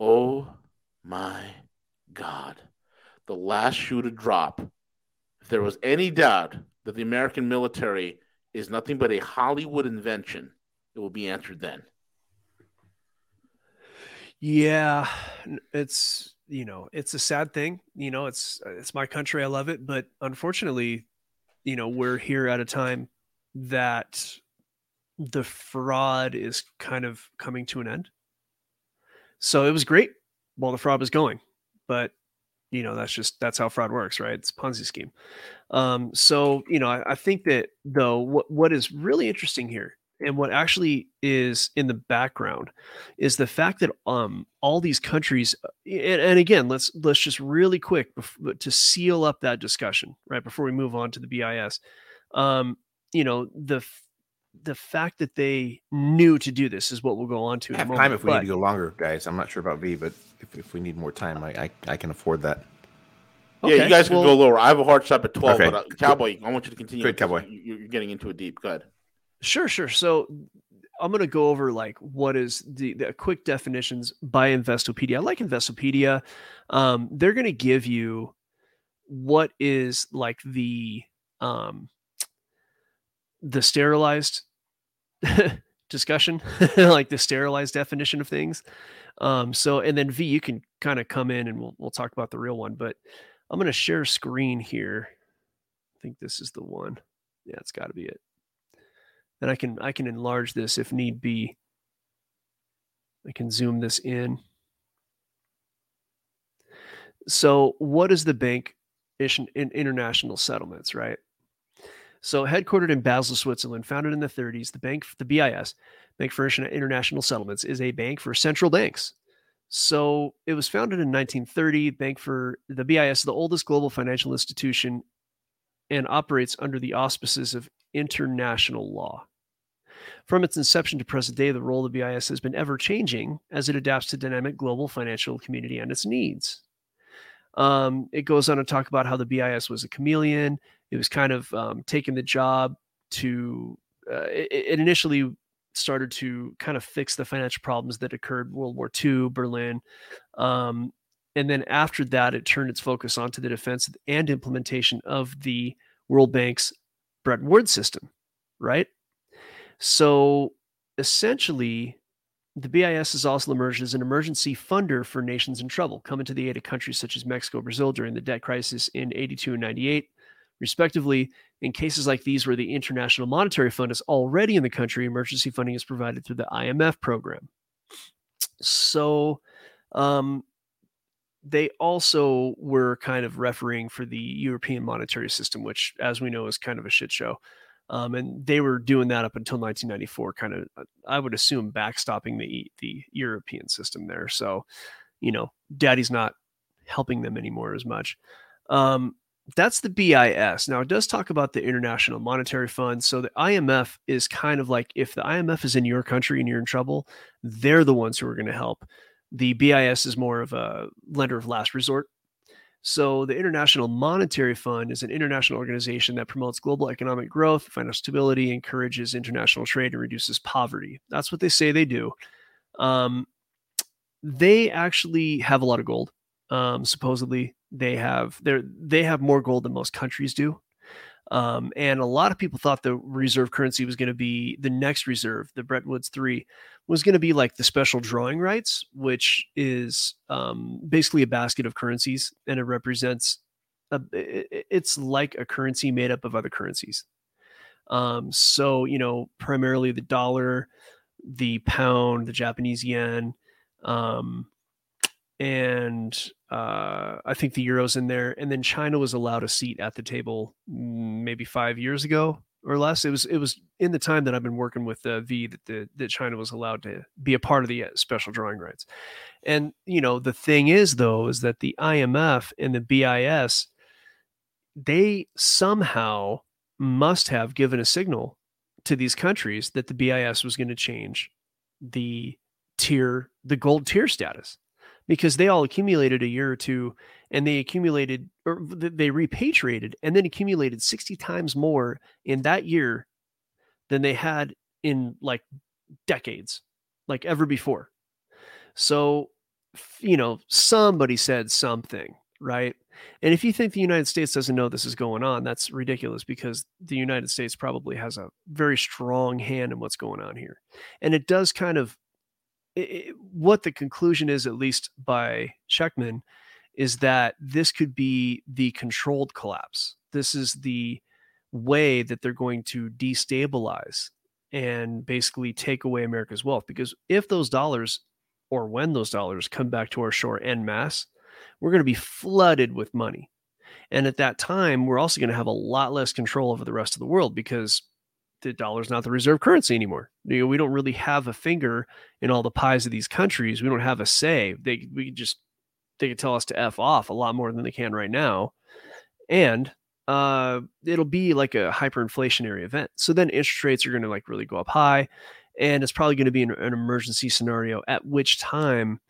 Oh my God. The last shoe to drop. If there was any doubt that the American military is nothing but a Hollywood invention, it will be answered then. Yeah, it's you know, it's a sad thing. You know, it's it's my country. I love it, but unfortunately, you know, we're here at a time that the fraud is kind of coming to an end. So it was great while the fraud was going, but you know that's just that's how fraud works, right? It's Ponzi scheme. Um, so you know, I, I think that though what what is really interesting here and what actually is in the background is the fact that um all these countries uh, and, and again let's let's just really quick bef- to seal up that discussion right before we move on to the bis um you know the the fact that they knew to do this is what we'll go on to. I have time if we but, need to go longer, guys. I'm not sure about V, but if, if we need more time, I, I, I can afford that. Okay, yeah, you guys well, can go lower. I have a hard stop at 12, okay. but uh, Cowboy, I want you to continue. Good, Cowboy. You, are getting into it deep. Good. Sure, sure. So I'm going to go over like what is the, the quick definitions by Investopedia. I like Investopedia. Um, they're going to give you what is like the um, the sterilized [laughs] discussion, [laughs] like the sterilized definition of things. Um, so, and then V, you can kind of come in and we'll, we'll talk about the real one, but I'm going to share screen here. I think this is the one. Yeah, it's got to be it. And I can, I can enlarge this if need be. I can zoom this in. So what is the bank in international settlements, right? So, headquartered in Basel, Switzerland, founded in the 30s, the bank, the BIS, Bank for International Settlements, is a bank for central banks. So, it was founded in 1930. Bank for the BIS, the oldest global financial institution, and operates under the auspices of international law. From its inception to present day, the role of the BIS has been ever changing as it adapts to dynamic global financial community and its needs. Um, it goes on to talk about how the BIS was a chameleon. It was kind of um, taking the job to. Uh, it, it, initially started to kind of fix the financial problems that occurred World War II, Berlin, um, and then after that, it turned its focus onto the defense and implementation of the World Bank's Bretton Woods system, right? So essentially, the BIS has also emerged as an emergency funder for nations in trouble, coming to the aid of countries such as Mexico, Brazil during the debt crisis in 82 and 98, respectively. In cases like these, where the International Monetary Fund is already in the country, emergency funding is provided through the IMF program. So, um, they also were kind of refereeing for the European monetary system, which, as we know, is kind of a shit show. Um, and they were doing that up until 1994, kind of, uh, I would assume, backstopping the the European system there. So, you know, Daddy's not helping them anymore as much. Um, that's the BIS. Now, it does talk about the International Monetary Fund. So the IMF is kind of like if the IMF is in your country and you're in trouble, they're the ones who are going to help. The BIS is more of a lender of last resort. So, the International Monetary Fund is an international organization that promotes global economic growth, financial stability, encourages international trade, and reduces poverty. That's what they say they do. Um, they actually have a lot of gold. Um, supposedly, they have they they have more gold than most countries do. Um, and a lot of people thought the reserve currency was going to be the next reserve, the Bretton Woods 3, was going to be like the special drawing rights, which is um, basically a basket of currencies and it represents, a, it's like a currency made up of other currencies. Um, so, you know, primarily the dollar, the pound, the Japanese yen, um, and uh, I think the euro's in there, and then China was allowed a seat at the table mm, maybe five years ago or less. It was it was in the time that I've been working with the V that the that China was allowed to be a part of the uh, special drawing rights. And you know the thing is though is that the IMF and the BIS they somehow must have given a signal to these countries that the BIS was going to change the tier the gold tier status because they all accumulated a year or two and they accumulated or they repatriated and then accumulated 60 times more in that year than they had in like decades like ever before. So you know somebody said something right? And if you think the united states doesn't know this is going on that's ridiculous because the united states probably has a very strong hand in what's going on here. And it does kind of it, what the conclusion is, at least by Schectman, is that this could be the controlled collapse. This is the way that they're going to destabilize and basically take away America's wealth. Because if those dollars, or when those dollars come back to our shore en masse, we're going to be flooded with money. And at that time, we're also going to have a lot less control over the rest of the world because the dollar's not the reserve currency anymore. You know, we don't really have a finger in all the pies of these countries. We don't have a say. They we just they can tell us to f off a lot more than they can right now, and uh, it'll be like a hyperinflationary event. So then interest rates are going to like really go up high, and it's probably going to be an, an emergency scenario at which time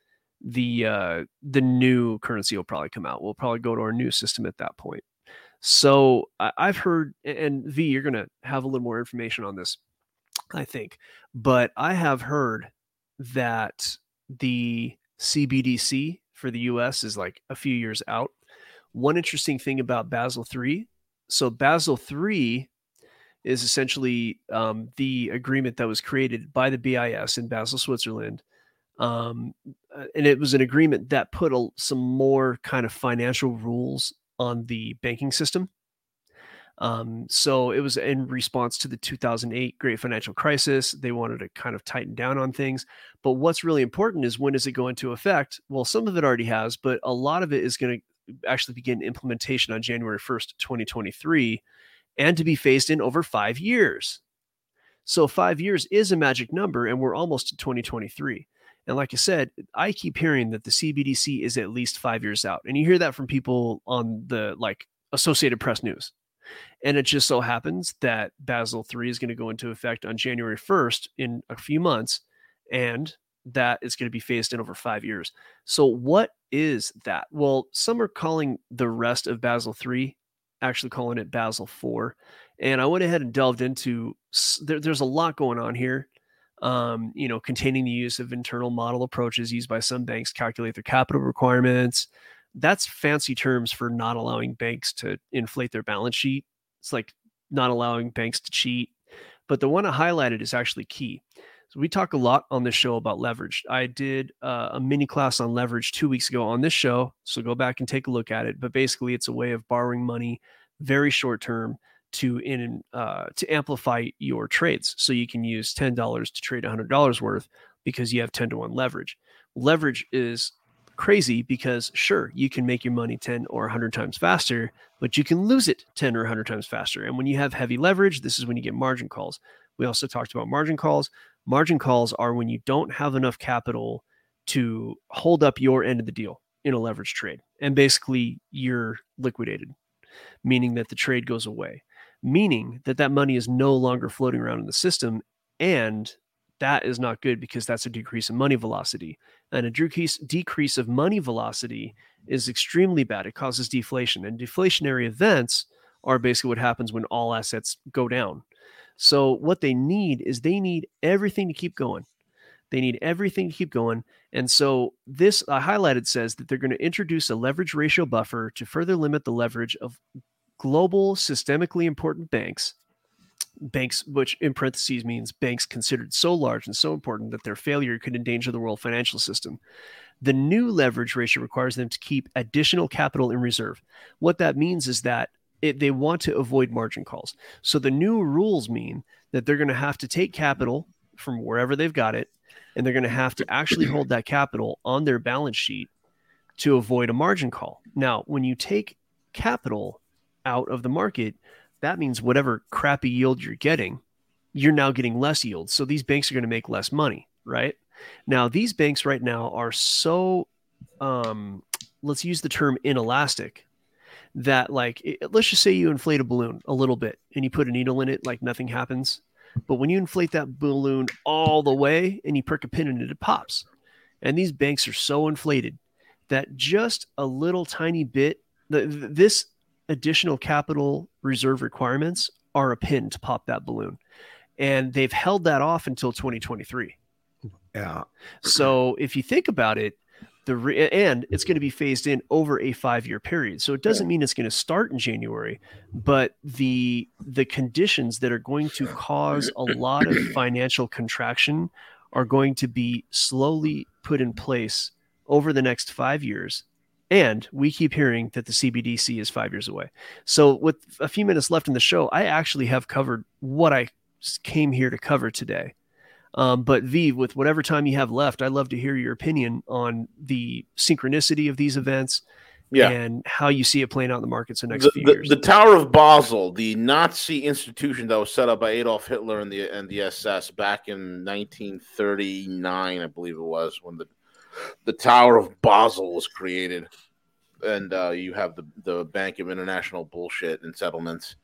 the uh, the new currency will probably come out. We'll probably go to our new system at that point. So I've heard, and V, you're going to have a little more information on this, I think, but I have heard that the CBDC for the US is like a few years out. One interesting thing about Basel III so, Basel III is essentially um, the agreement that was created by the BIS in Basel, Switzerland. Um, uh, and it was an agreement that put a, some more kind of financial rules on the banking system. Um, so it was in response to the 2008 great financial crisis. They wanted to kind of tighten down on things. But what's really important is when does it go into effect? Well, some of it already has, but a lot of it is going to actually begin implementation on January 1st, 2023, and to be phased in over five years. So five years is a magic number, and we're almost to 2023. And like I said, I keep hearing that the CBDC is at least five years out. And you hear that from people on the like Associated Press News. And it just so happens that Basel III is going to go into effect on January 1st in a few months. And that is going to be phased in over five years. So, what is that? Well, some are calling the rest of Basel III, actually calling it Basel IV. And I went ahead and delved into there, there's a lot going on here um, you know, containing the use of internal model approaches used by some banks calculate their capital requirements. That's fancy terms for not allowing banks to inflate their balance sheet. It's like not allowing banks to cheat. But the one I highlighted is actually key. So we talk a lot on this show about leverage. I did uh, a mini class on leverage two weeks ago on this show, so go back and take a look at it. But basically, it's a way of borrowing money very short term to in uh, to amplify your trades. So you can use ten dollars to trade hundred dollars worth because you have ten to one leverage. Leverage is crazy because sure you can make your money 10 or 100 times faster but you can lose it 10 or 100 times faster and when you have heavy leverage this is when you get margin calls we also talked about margin calls margin calls are when you don't have enough capital to hold up your end of the deal in a leverage trade and basically you're liquidated meaning that the trade goes away meaning that that money is no longer floating around in the system and that is not good because that's a decrease in money velocity. And a decrease of money velocity is extremely bad. It causes deflation and deflationary events are basically what happens when all assets go down. So what they need is they need everything to keep going. They need everything to keep going. And so this i highlighted says that they're going to introduce a leverage ratio buffer to further limit the leverage of global systemically important banks, banks, which in parentheses means banks considered so large and so important that their failure could endanger the world financial system. The new leverage ratio requires them to keep additional capital in reserve. What that means is that it, they want to avoid margin calls. So the new rules mean that they're going to have to take capital from wherever they've got it, and they're going to have to actually hold that capital on their balance sheet to avoid a margin call. Now, when you take capital out of the market, that means whatever crappy yield you're getting, you're now getting less yield. So these banks are going to make less money, right? Now, these banks right now are so, um, let's use the term inelastic that, like, it, let's just say you inflate a balloon a little bit and you put a needle in it, like nothing happens. But when you inflate that balloon all the way and you prick a pin in it, it pops. And these banks are so inflated that just a little tiny bit, the, this additional capital reserve requirements are a pin to pop that balloon. And they've held that off until 2023. Yeah. So if you think about it, the re- and it's going to be phased in over a five year period. So it doesn't mean it's going to start in January, but the the conditions that are going to cause a lot of [clears throat] financial contraction are going to be slowly put in place over the next five years. And we keep hearing that the CBDC is five years away. So, with a few minutes left in the show, I actually have covered what I came here to cover today. Um, but V, with whatever time you have left, I'd love to hear your opinion on the synchronicity of these events Yeah. and how you see it playing out in the markets in the next The, few the, years. the Tower of Basel, the Nazi institution that was set up by Adolf Hitler and the and the SS back in 1939, I believe it was, when the the Tower of Basel was created, and uh, you have the the Bank of International Bullshit and Settlements.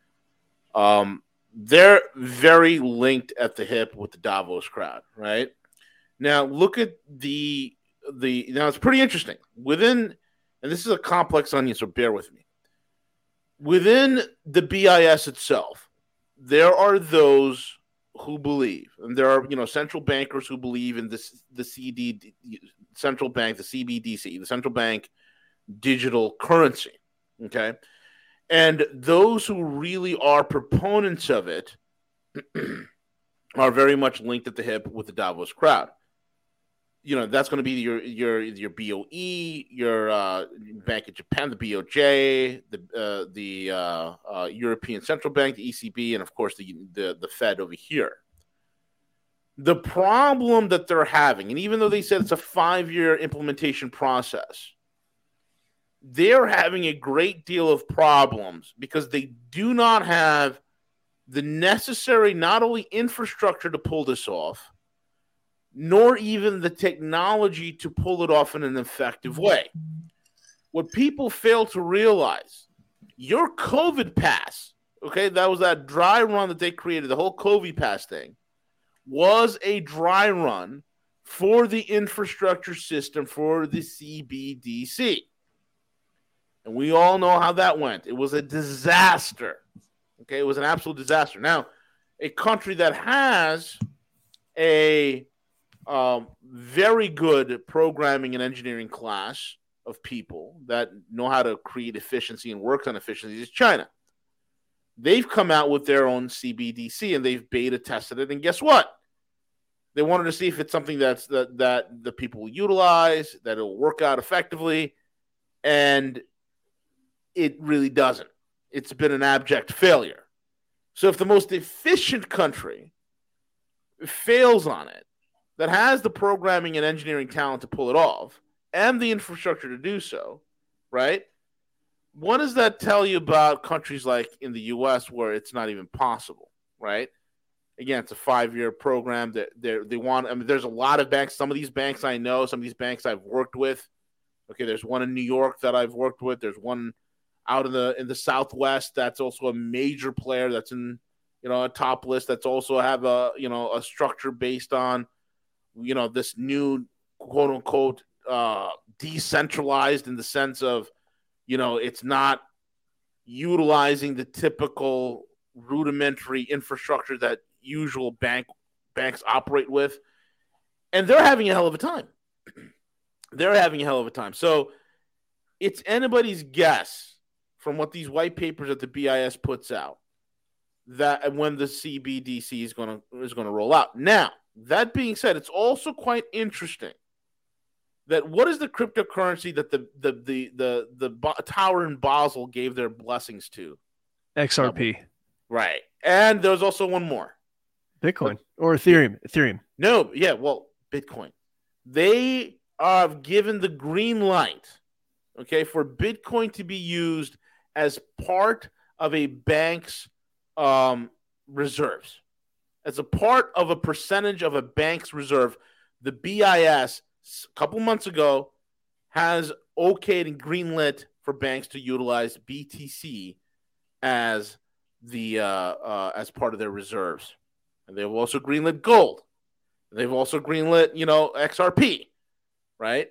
Um, they're very linked at the hip with the Davos crowd, right? Now look at the the now it's pretty interesting within, and this is a complex onion, so bear with me within the BIS itself, there are those who believe, and there are you know central bankers who believe in this the CD central bank, the CBDC, the central bank digital currency. Okay, and those who really are proponents of it [clears throat] are very much linked at the hip with the Davos crowd you know that's going to be your your your BOE, your uh, Bank of Japan, the BOJ, the uh, the uh, uh, European Central Bank, the ECB, and of course the, the the Fed over here. The problem that they're having, and even though they said it's a five year implementation process, they're having a great deal of problems because they do not have the necessary not only infrastructure to pull this off nor even the technology to pull it off in an effective way. What people fail to realize, your COVID pass, okay, that was that dry run that they created, the whole COVID pass thing, was a dry run for the infrastructure system for the CBDC. And we all know how that went. It was a disaster. Okay, it was an absolute disaster. Now, a country that has a um, very good programming and engineering class of people that know how to create efficiency and work on efficiency is China. They've come out with their own CBDC and they've beta tested it. And guess what? They wanted to see if it's something that's that, that the people will utilize, that it'll work out effectively. And it really doesn't. It's been an abject failure. So if the most efficient country fails on it, that has the programming and engineering talent to pull it off and the infrastructure to do so, right? What does that tell you about countries like in the US where it's not even possible, right? Again, it's a five year program that they they want. I mean, there's a lot of banks. Some of these banks I know, some of these banks I've worked with. Okay, there's one in New York that I've worked with. There's one out in the in the Southwest that's also a major player that's in you know a top list that's also have a you know a structure based on you know this new quote unquote uh, decentralized in the sense of you know it's not utilizing the typical rudimentary infrastructure that usual bank banks operate with. And they're having a hell of a time. [clears throat] They're having a hell of a time. So it's anybody's guess from what these white papers that the BIS puts out that when the CBDC is going to is going to roll out. Now that being said, it's also quite interesting that what is the cryptocurrency that the the the the the, the tower in Basel gave their blessings to? XRP. Right. And there's also one more. Bitcoin or Ethereum. Ethereum. No, yeah, well, Bitcoin. They have given the green light, okay, for Bitcoin to be used as part of a bank's um, reserves as a part of a percentage of a bank's reserve, the BIS a couple months ago has okayed and greenlit for banks to utilize BTC as the uh, uh, as part of their reserves, and they've also greenlit gold. They've also greenlit, you know, XRP, right?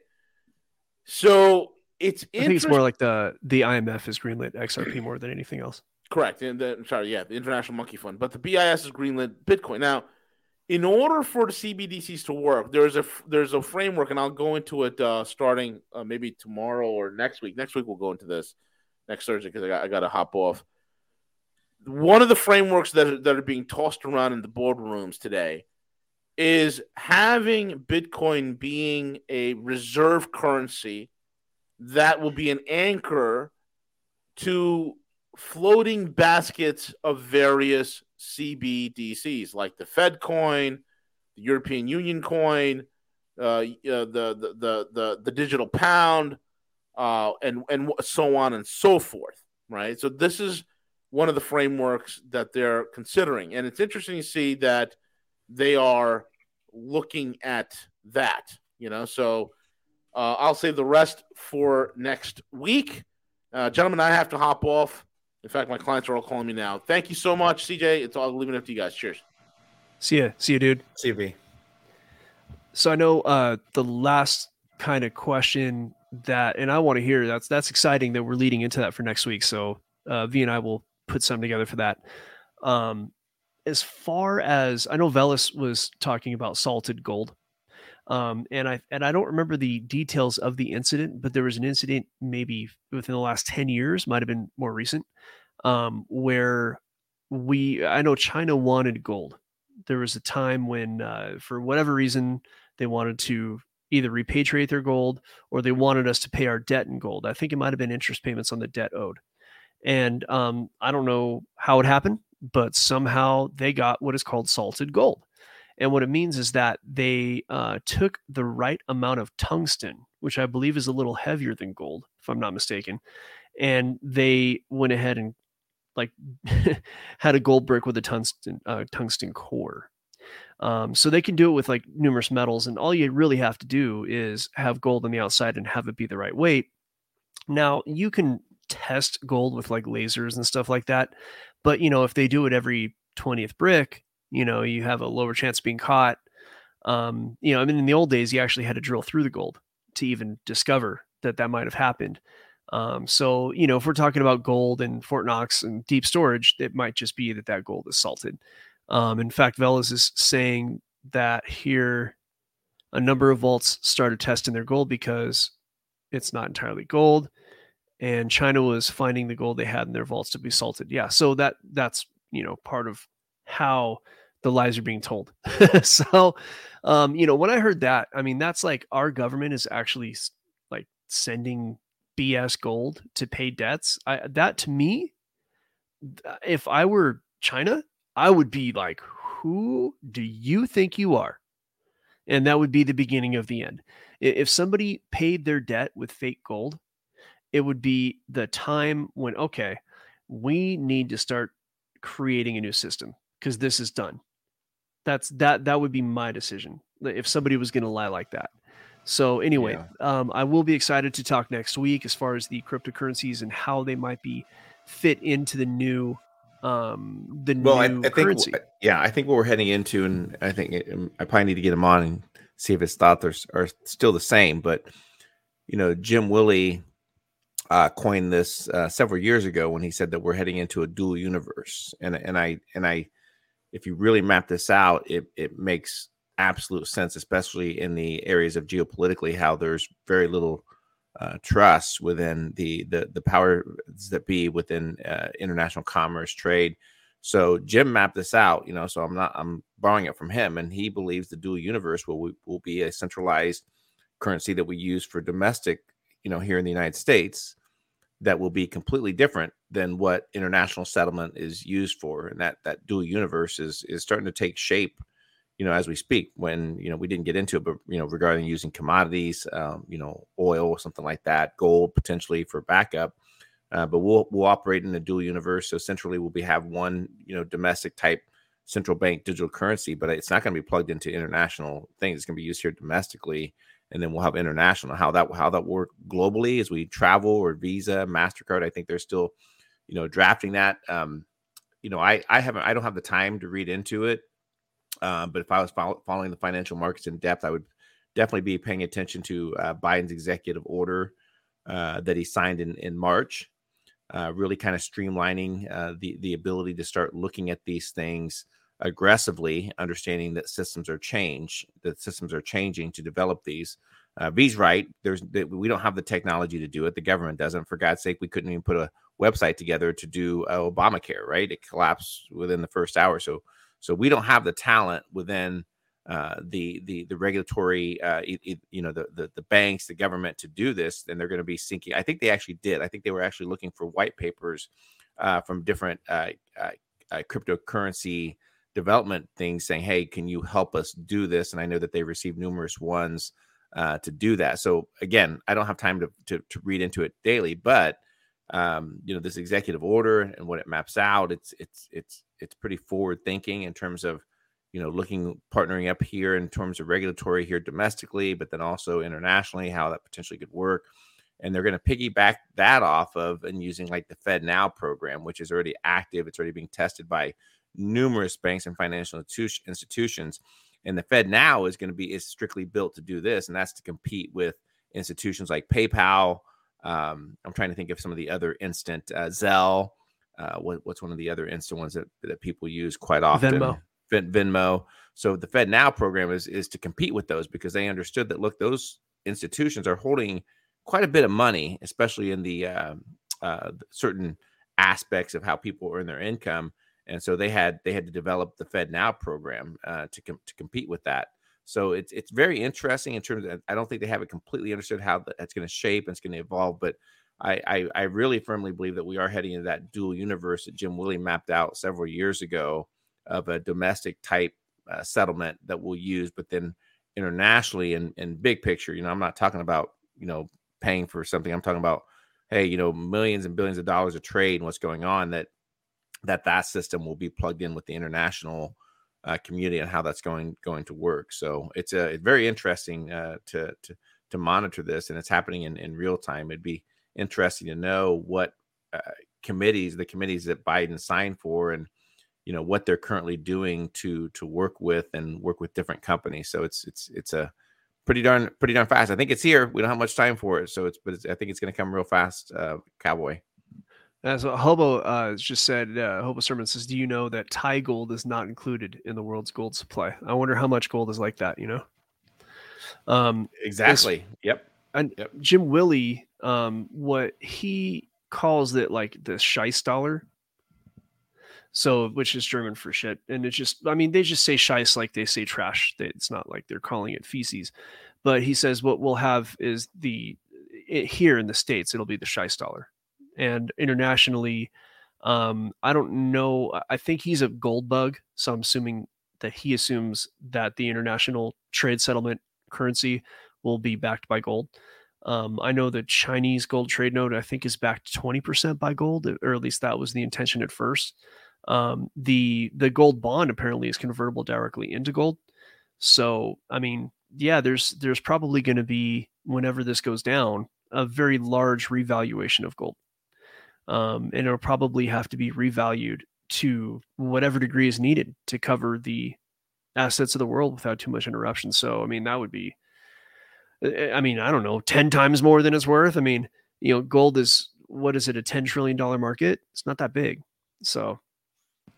So it's I think it's more like the the IMF is greenlit XRP more than anything else. Correct. And the, sorry, yeah, the International Monkey Fund. But the BIS is greenlit Bitcoin. Now, in order for the CBDCs to work, there's a there's a framework, and I'll go into it uh, starting uh, maybe tomorrow or next week. Next week we'll go into this next Thursday because I got I got to hop off. One of the frameworks that are, that are being tossed around in the boardrooms today is having Bitcoin being a reserve currency that will be an anchor to floating baskets of various CBDCs like the Fed coin, the European Union coin, uh, the, the, the, the, the digital pound, uh, and, and so on and so forth, right? So this is one of the frameworks that they're considering. And it's interesting to see that they are looking at that, you know, so uh, I'll save the rest for next week. Uh, gentlemen, I have to hop off. In fact, my clients are all calling me now. Thank you so much, CJ. It's all leaving it up to you guys. Cheers. See ya. See you, dude. See you, V. So I know uh, the last kind of question that, and I want to hear that's that's exciting that we're leading into that for next week. So uh, V and I will put something together for that. Um, as far as I know, Veles was talking about salted gold. Um, and I and I don't remember the details of the incident, but there was an incident maybe within the last ten years, might have been more recent, um, where we I know China wanted gold. There was a time when, uh, for whatever reason, they wanted to either repatriate their gold or they wanted us to pay our debt in gold. I think it might have been interest payments on the debt owed. And um, I don't know how it happened, but somehow they got what is called salted gold. And what it means is that they uh, took the right amount of tungsten, which I believe is a little heavier than gold, if I'm not mistaken. And they went ahead and like [laughs] had a gold brick with a tungsten uh, tungsten core. Um, so they can do it with like numerous metals, and all you really have to do is have gold on the outside and have it be the right weight. Now you can test gold with like lasers and stuff like that, but you know if they do it every 20th brick, you know, you have a lower chance of being caught. Um, you know, I mean, in the old days, you actually had to drill through the gold to even discover that that might have happened. Um, so, you know, if we're talking about gold and Fort Knox and deep storage, it might just be that that gold is salted. Um, in fact, velas is saying that here a number of vaults started testing their gold because it's not entirely gold and China was finding the gold they had in their vaults to be salted. Yeah, so that that's you know part of how the lies are being told. [laughs] so, um, you know, when I heard that, I mean, that's like our government is actually like sending BS gold to pay debts. I, that to me, if I were China, I would be like, who do you think you are? And that would be the beginning of the end. If somebody paid their debt with fake gold, it would be the time when, okay, we need to start creating a new system because this is done that's that that would be my decision if somebody was going to lie like that. So anyway, yeah. um, I will be excited to talk next week as far as the cryptocurrencies and how they might be fit into the new um the well, new I, I currency. Yeah, I think what we're heading into, and I think it, um, I probably need to get him on and see if his thoughts are, are still the same. But you know, Jim Willie uh, coined this uh, several years ago when he said that we're heading into a dual universe, and and I and I if you really map this out, it it makes absolute sense, especially in the areas of geopolitically how there's very little uh, trust within the the the powers that be within uh, international commerce trade. So Jim mapped this out, you know. So I'm not I'm borrowing it from him, and he believes the dual universe will will be a centralized currency that we use for domestic, you know, here in the United States that will be completely different than what international settlement is used for and that that dual universe is is starting to take shape you know as we speak when you know we didn't get into it but you know regarding using commodities um, you know oil or something like that gold potentially for backup uh, but we'll we'll operate in a dual universe so centrally we'll be have one you know domestic type central bank digital currency but it's not going to be plugged into international things. It's going to be used here domestically and then we'll have international. How that how that work globally as we travel or Visa, Mastercard. I think they're still, you know, drafting that. Um, you know, I I haven't I don't have the time to read into it. Um, but if I was follow, following the financial markets in depth, I would definitely be paying attention to uh, Biden's executive order uh, that he signed in in March. Uh, really kind of streamlining uh, the the ability to start looking at these things aggressively, understanding that systems are change, that systems are changing to develop these. Uh, V's right. There's we don't have the technology to do it. The government doesn't. For God's sake, we couldn't even put a website together to do uh, Obamacare. Right? It collapsed within the first hour. So so we don't have the talent within uh, the the the regulatory uh, you know the, the, the banks the government to do this then they're going to be sinking i think they actually did i think they were actually looking for white papers uh, from different uh, uh, uh, cryptocurrency development things saying hey can you help us do this and i know that they received numerous ones to do that so again i don't have time to, to, to read into it daily but um, you know this executive order and what it maps out it's it's it's it's pretty forward thinking in terms of you know, looking partnering up here in terms of regulatory here domestically, but then also internationally, how that potentially could work. And they're going to piggyback that off of and using like the Fed Now program, which is already active. It's already being tested by numerous banks and financial institutions. And the Fed Now is going to be is strictly built to do this, and that's to compete with institutions like PayPal. Um, I'm trying to think of some of the other instant uh, Zelle. Uh, what, what's one of the other instant ones that, that people use quite often? Venmo. Venmo. So the Fed Now program is is to compete with those because they understood that look, those institutions are holding quite a bit of money, especially in the uh, uh, certain aspects of how people earn their income, and so they had they had to develop the Fed Now program uh, to com- to compete with that. So it's it's very interesting in terms of I don't think they have it completely understood how that's going to shape and it's going to evolve, but I, I, I really firmly believe that we are heading into that dual universe that Jim Willie mapped out several years ago of a domestic type uh, settlement that we'll use, but then internationally and in big picture, you know, I'm not talking about, you know, paying for something. I'm talking about, hey, you know, millions and billions of dollars of trade and what's going on that that that system will be plugged in with the international uh, community and how that's going going to work. So it's a it's very interesting uh, to to to monitor this, and it's happening in in real time. It'd be interesting to know what uh, committees the committees that Biden signed for and you know what they're currently doing to to work with and work with different companies. So it's it's it's a pretty darn pretty darn fast. I think it's here. We don't have much time for it. So it's but it's, i think it's going to come real fast uh cowboy as Hobo uh, just said, uh, Hobo Sermon says, "Do you know that Thai gold is not included in the world's gold supply? I wonder how much gold is like that. You know." Um, exactly. yep. And yep. Jim Willie, um, what he calls it like the Scheiss dollar, so, which is German for shit. And it's just, I mean, they just say scheiss like they say trash. It's not like they're calling it feces. But he says what we'll have is the, it, here in the States, it'll be the scheiss dollar. And internationally, um, I don't know. I think he's a gold bug. So I'm assuming that he assumes that the international trade settlement currency will be backed by gold. Um, I know the Chinese gold trade note, I think, is backed 20% by gold, or at least that was the intention at first. Um, the the gold bond apparently is convertible directly into gold. So I mean, yeah, there's there's probably going to be whenever this goes down a very large revaluation of gold, um, and it'll probably have to be revalued to whatever degree is needed to cover the assets of the world without too much interruption. So I mean, that would be, I mean, I don't know, ten times more than it's worth. I mean, you know, gold is what is it, a ten trillion dollar market? It's not that big. So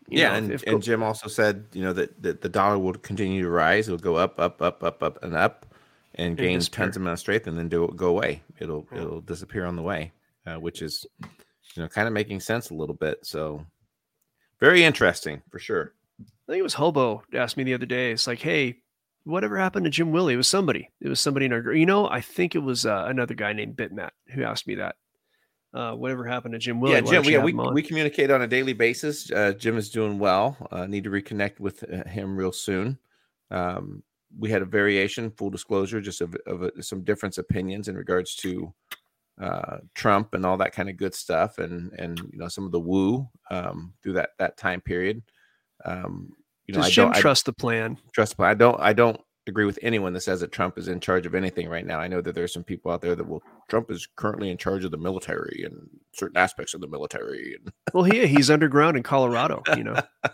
yeah, know, and, if, and Jim also said, you know, that, that the dollar will continue to rise. It'll go up, up, up, up, up, and up, and gain tons amount of strength, and then do go away. It'll yeah. it'll disappear on the way, uh, which is, you know, kind of making sense a little bit. So, very interesting for sure. I think it was Hobo asked me the other day. It's like, hey, whatever happened to Jim Willie? It was somebody. It was somebody in our, group. you know, I think it was uh, another guy named Bitmat who asked me that uh, whatever happened to Jim Willie. Yeah, Jim. Yeah, we, we communicate on a daily basis. Uh, Jim is doing well. Uh, need to reconnect with uh, him real soon. Um, we had a variation, full disclosure, just of, of uh, some different opinions in regards to uh, Trump and all that kind of good stuff, and and you know some of the woo um, through that that time period. Um, you know, Does I Jim don't trust I, the plan? Trust the plan. I don't. I don't agree with anyone that says that Trump is in charge of anything right now. I know that there's some people out there that will Trump is currently in charge of the military and certain aspects of the military. [laughs] well, he he's underground in Colorado, you know. [laughs]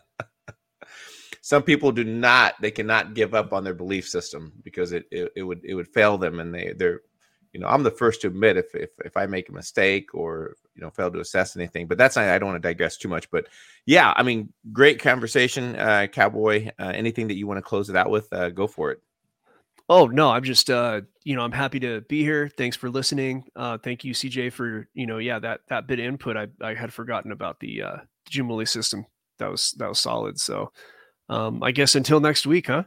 some people do not they cannot give up on their belief system because it, it, it would it would fail them and they they're you know i'm the first to admit if, if if i make a mistake or you know fail to assess anything but that's not i don't want to digress too much but yeah i mean great conversation uh cowboy uh, anything that you want to close it out with uh, go for it. Oh no i'm just uh you know i'm happy to be here. Thanks for listening. Uh thank you cj for you know yeah that that bit of input. I i had forgotten about the uh willie system. That was that was solid. So um i guess until next week huh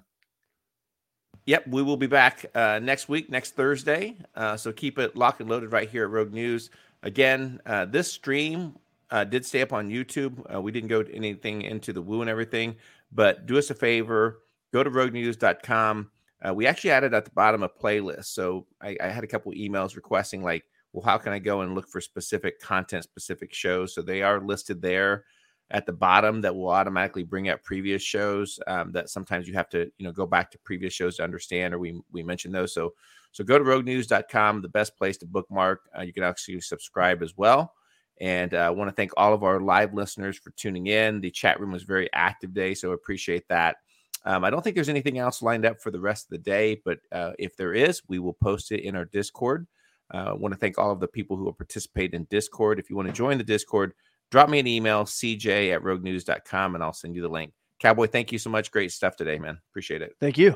Yep, we will be back uh, next week, next Thursday. Uh, so keep it locked and loaded right here at Rogue News. Again, uh, this stream uh, did stay up on YouTube. Uh, we didn't go anything into the woo and everything, but do us a favor, go to roguenews.com. Uh, we actually added at the bottom a playlist. So I, I had a couple emails requesting, like, well, how can I go and look for specific content, specific shows? So they are listed there at the bottom that will automatically bring up previous shows um, that sometimes you have to you know go back to previous shows to understand or we we mentioned those. So so go to roguenews.com the best place to bookmark uh, you can actually subscribe as well. And uh, i want to thank all of our live listeners for tuning in. The chat room was very active day so appreciate that. Um, i don't think there's anything else lined up for the rest of the day but uh, if there is we will post it in our discord. Uh, i want to thank all of the people who will participate in discord. If you want to join the discord drop me an email, cj at roguenews.com, and I'll send you the link. Cowboy, thank you so much. Great stuff today, man. Appreciate it. Thank you.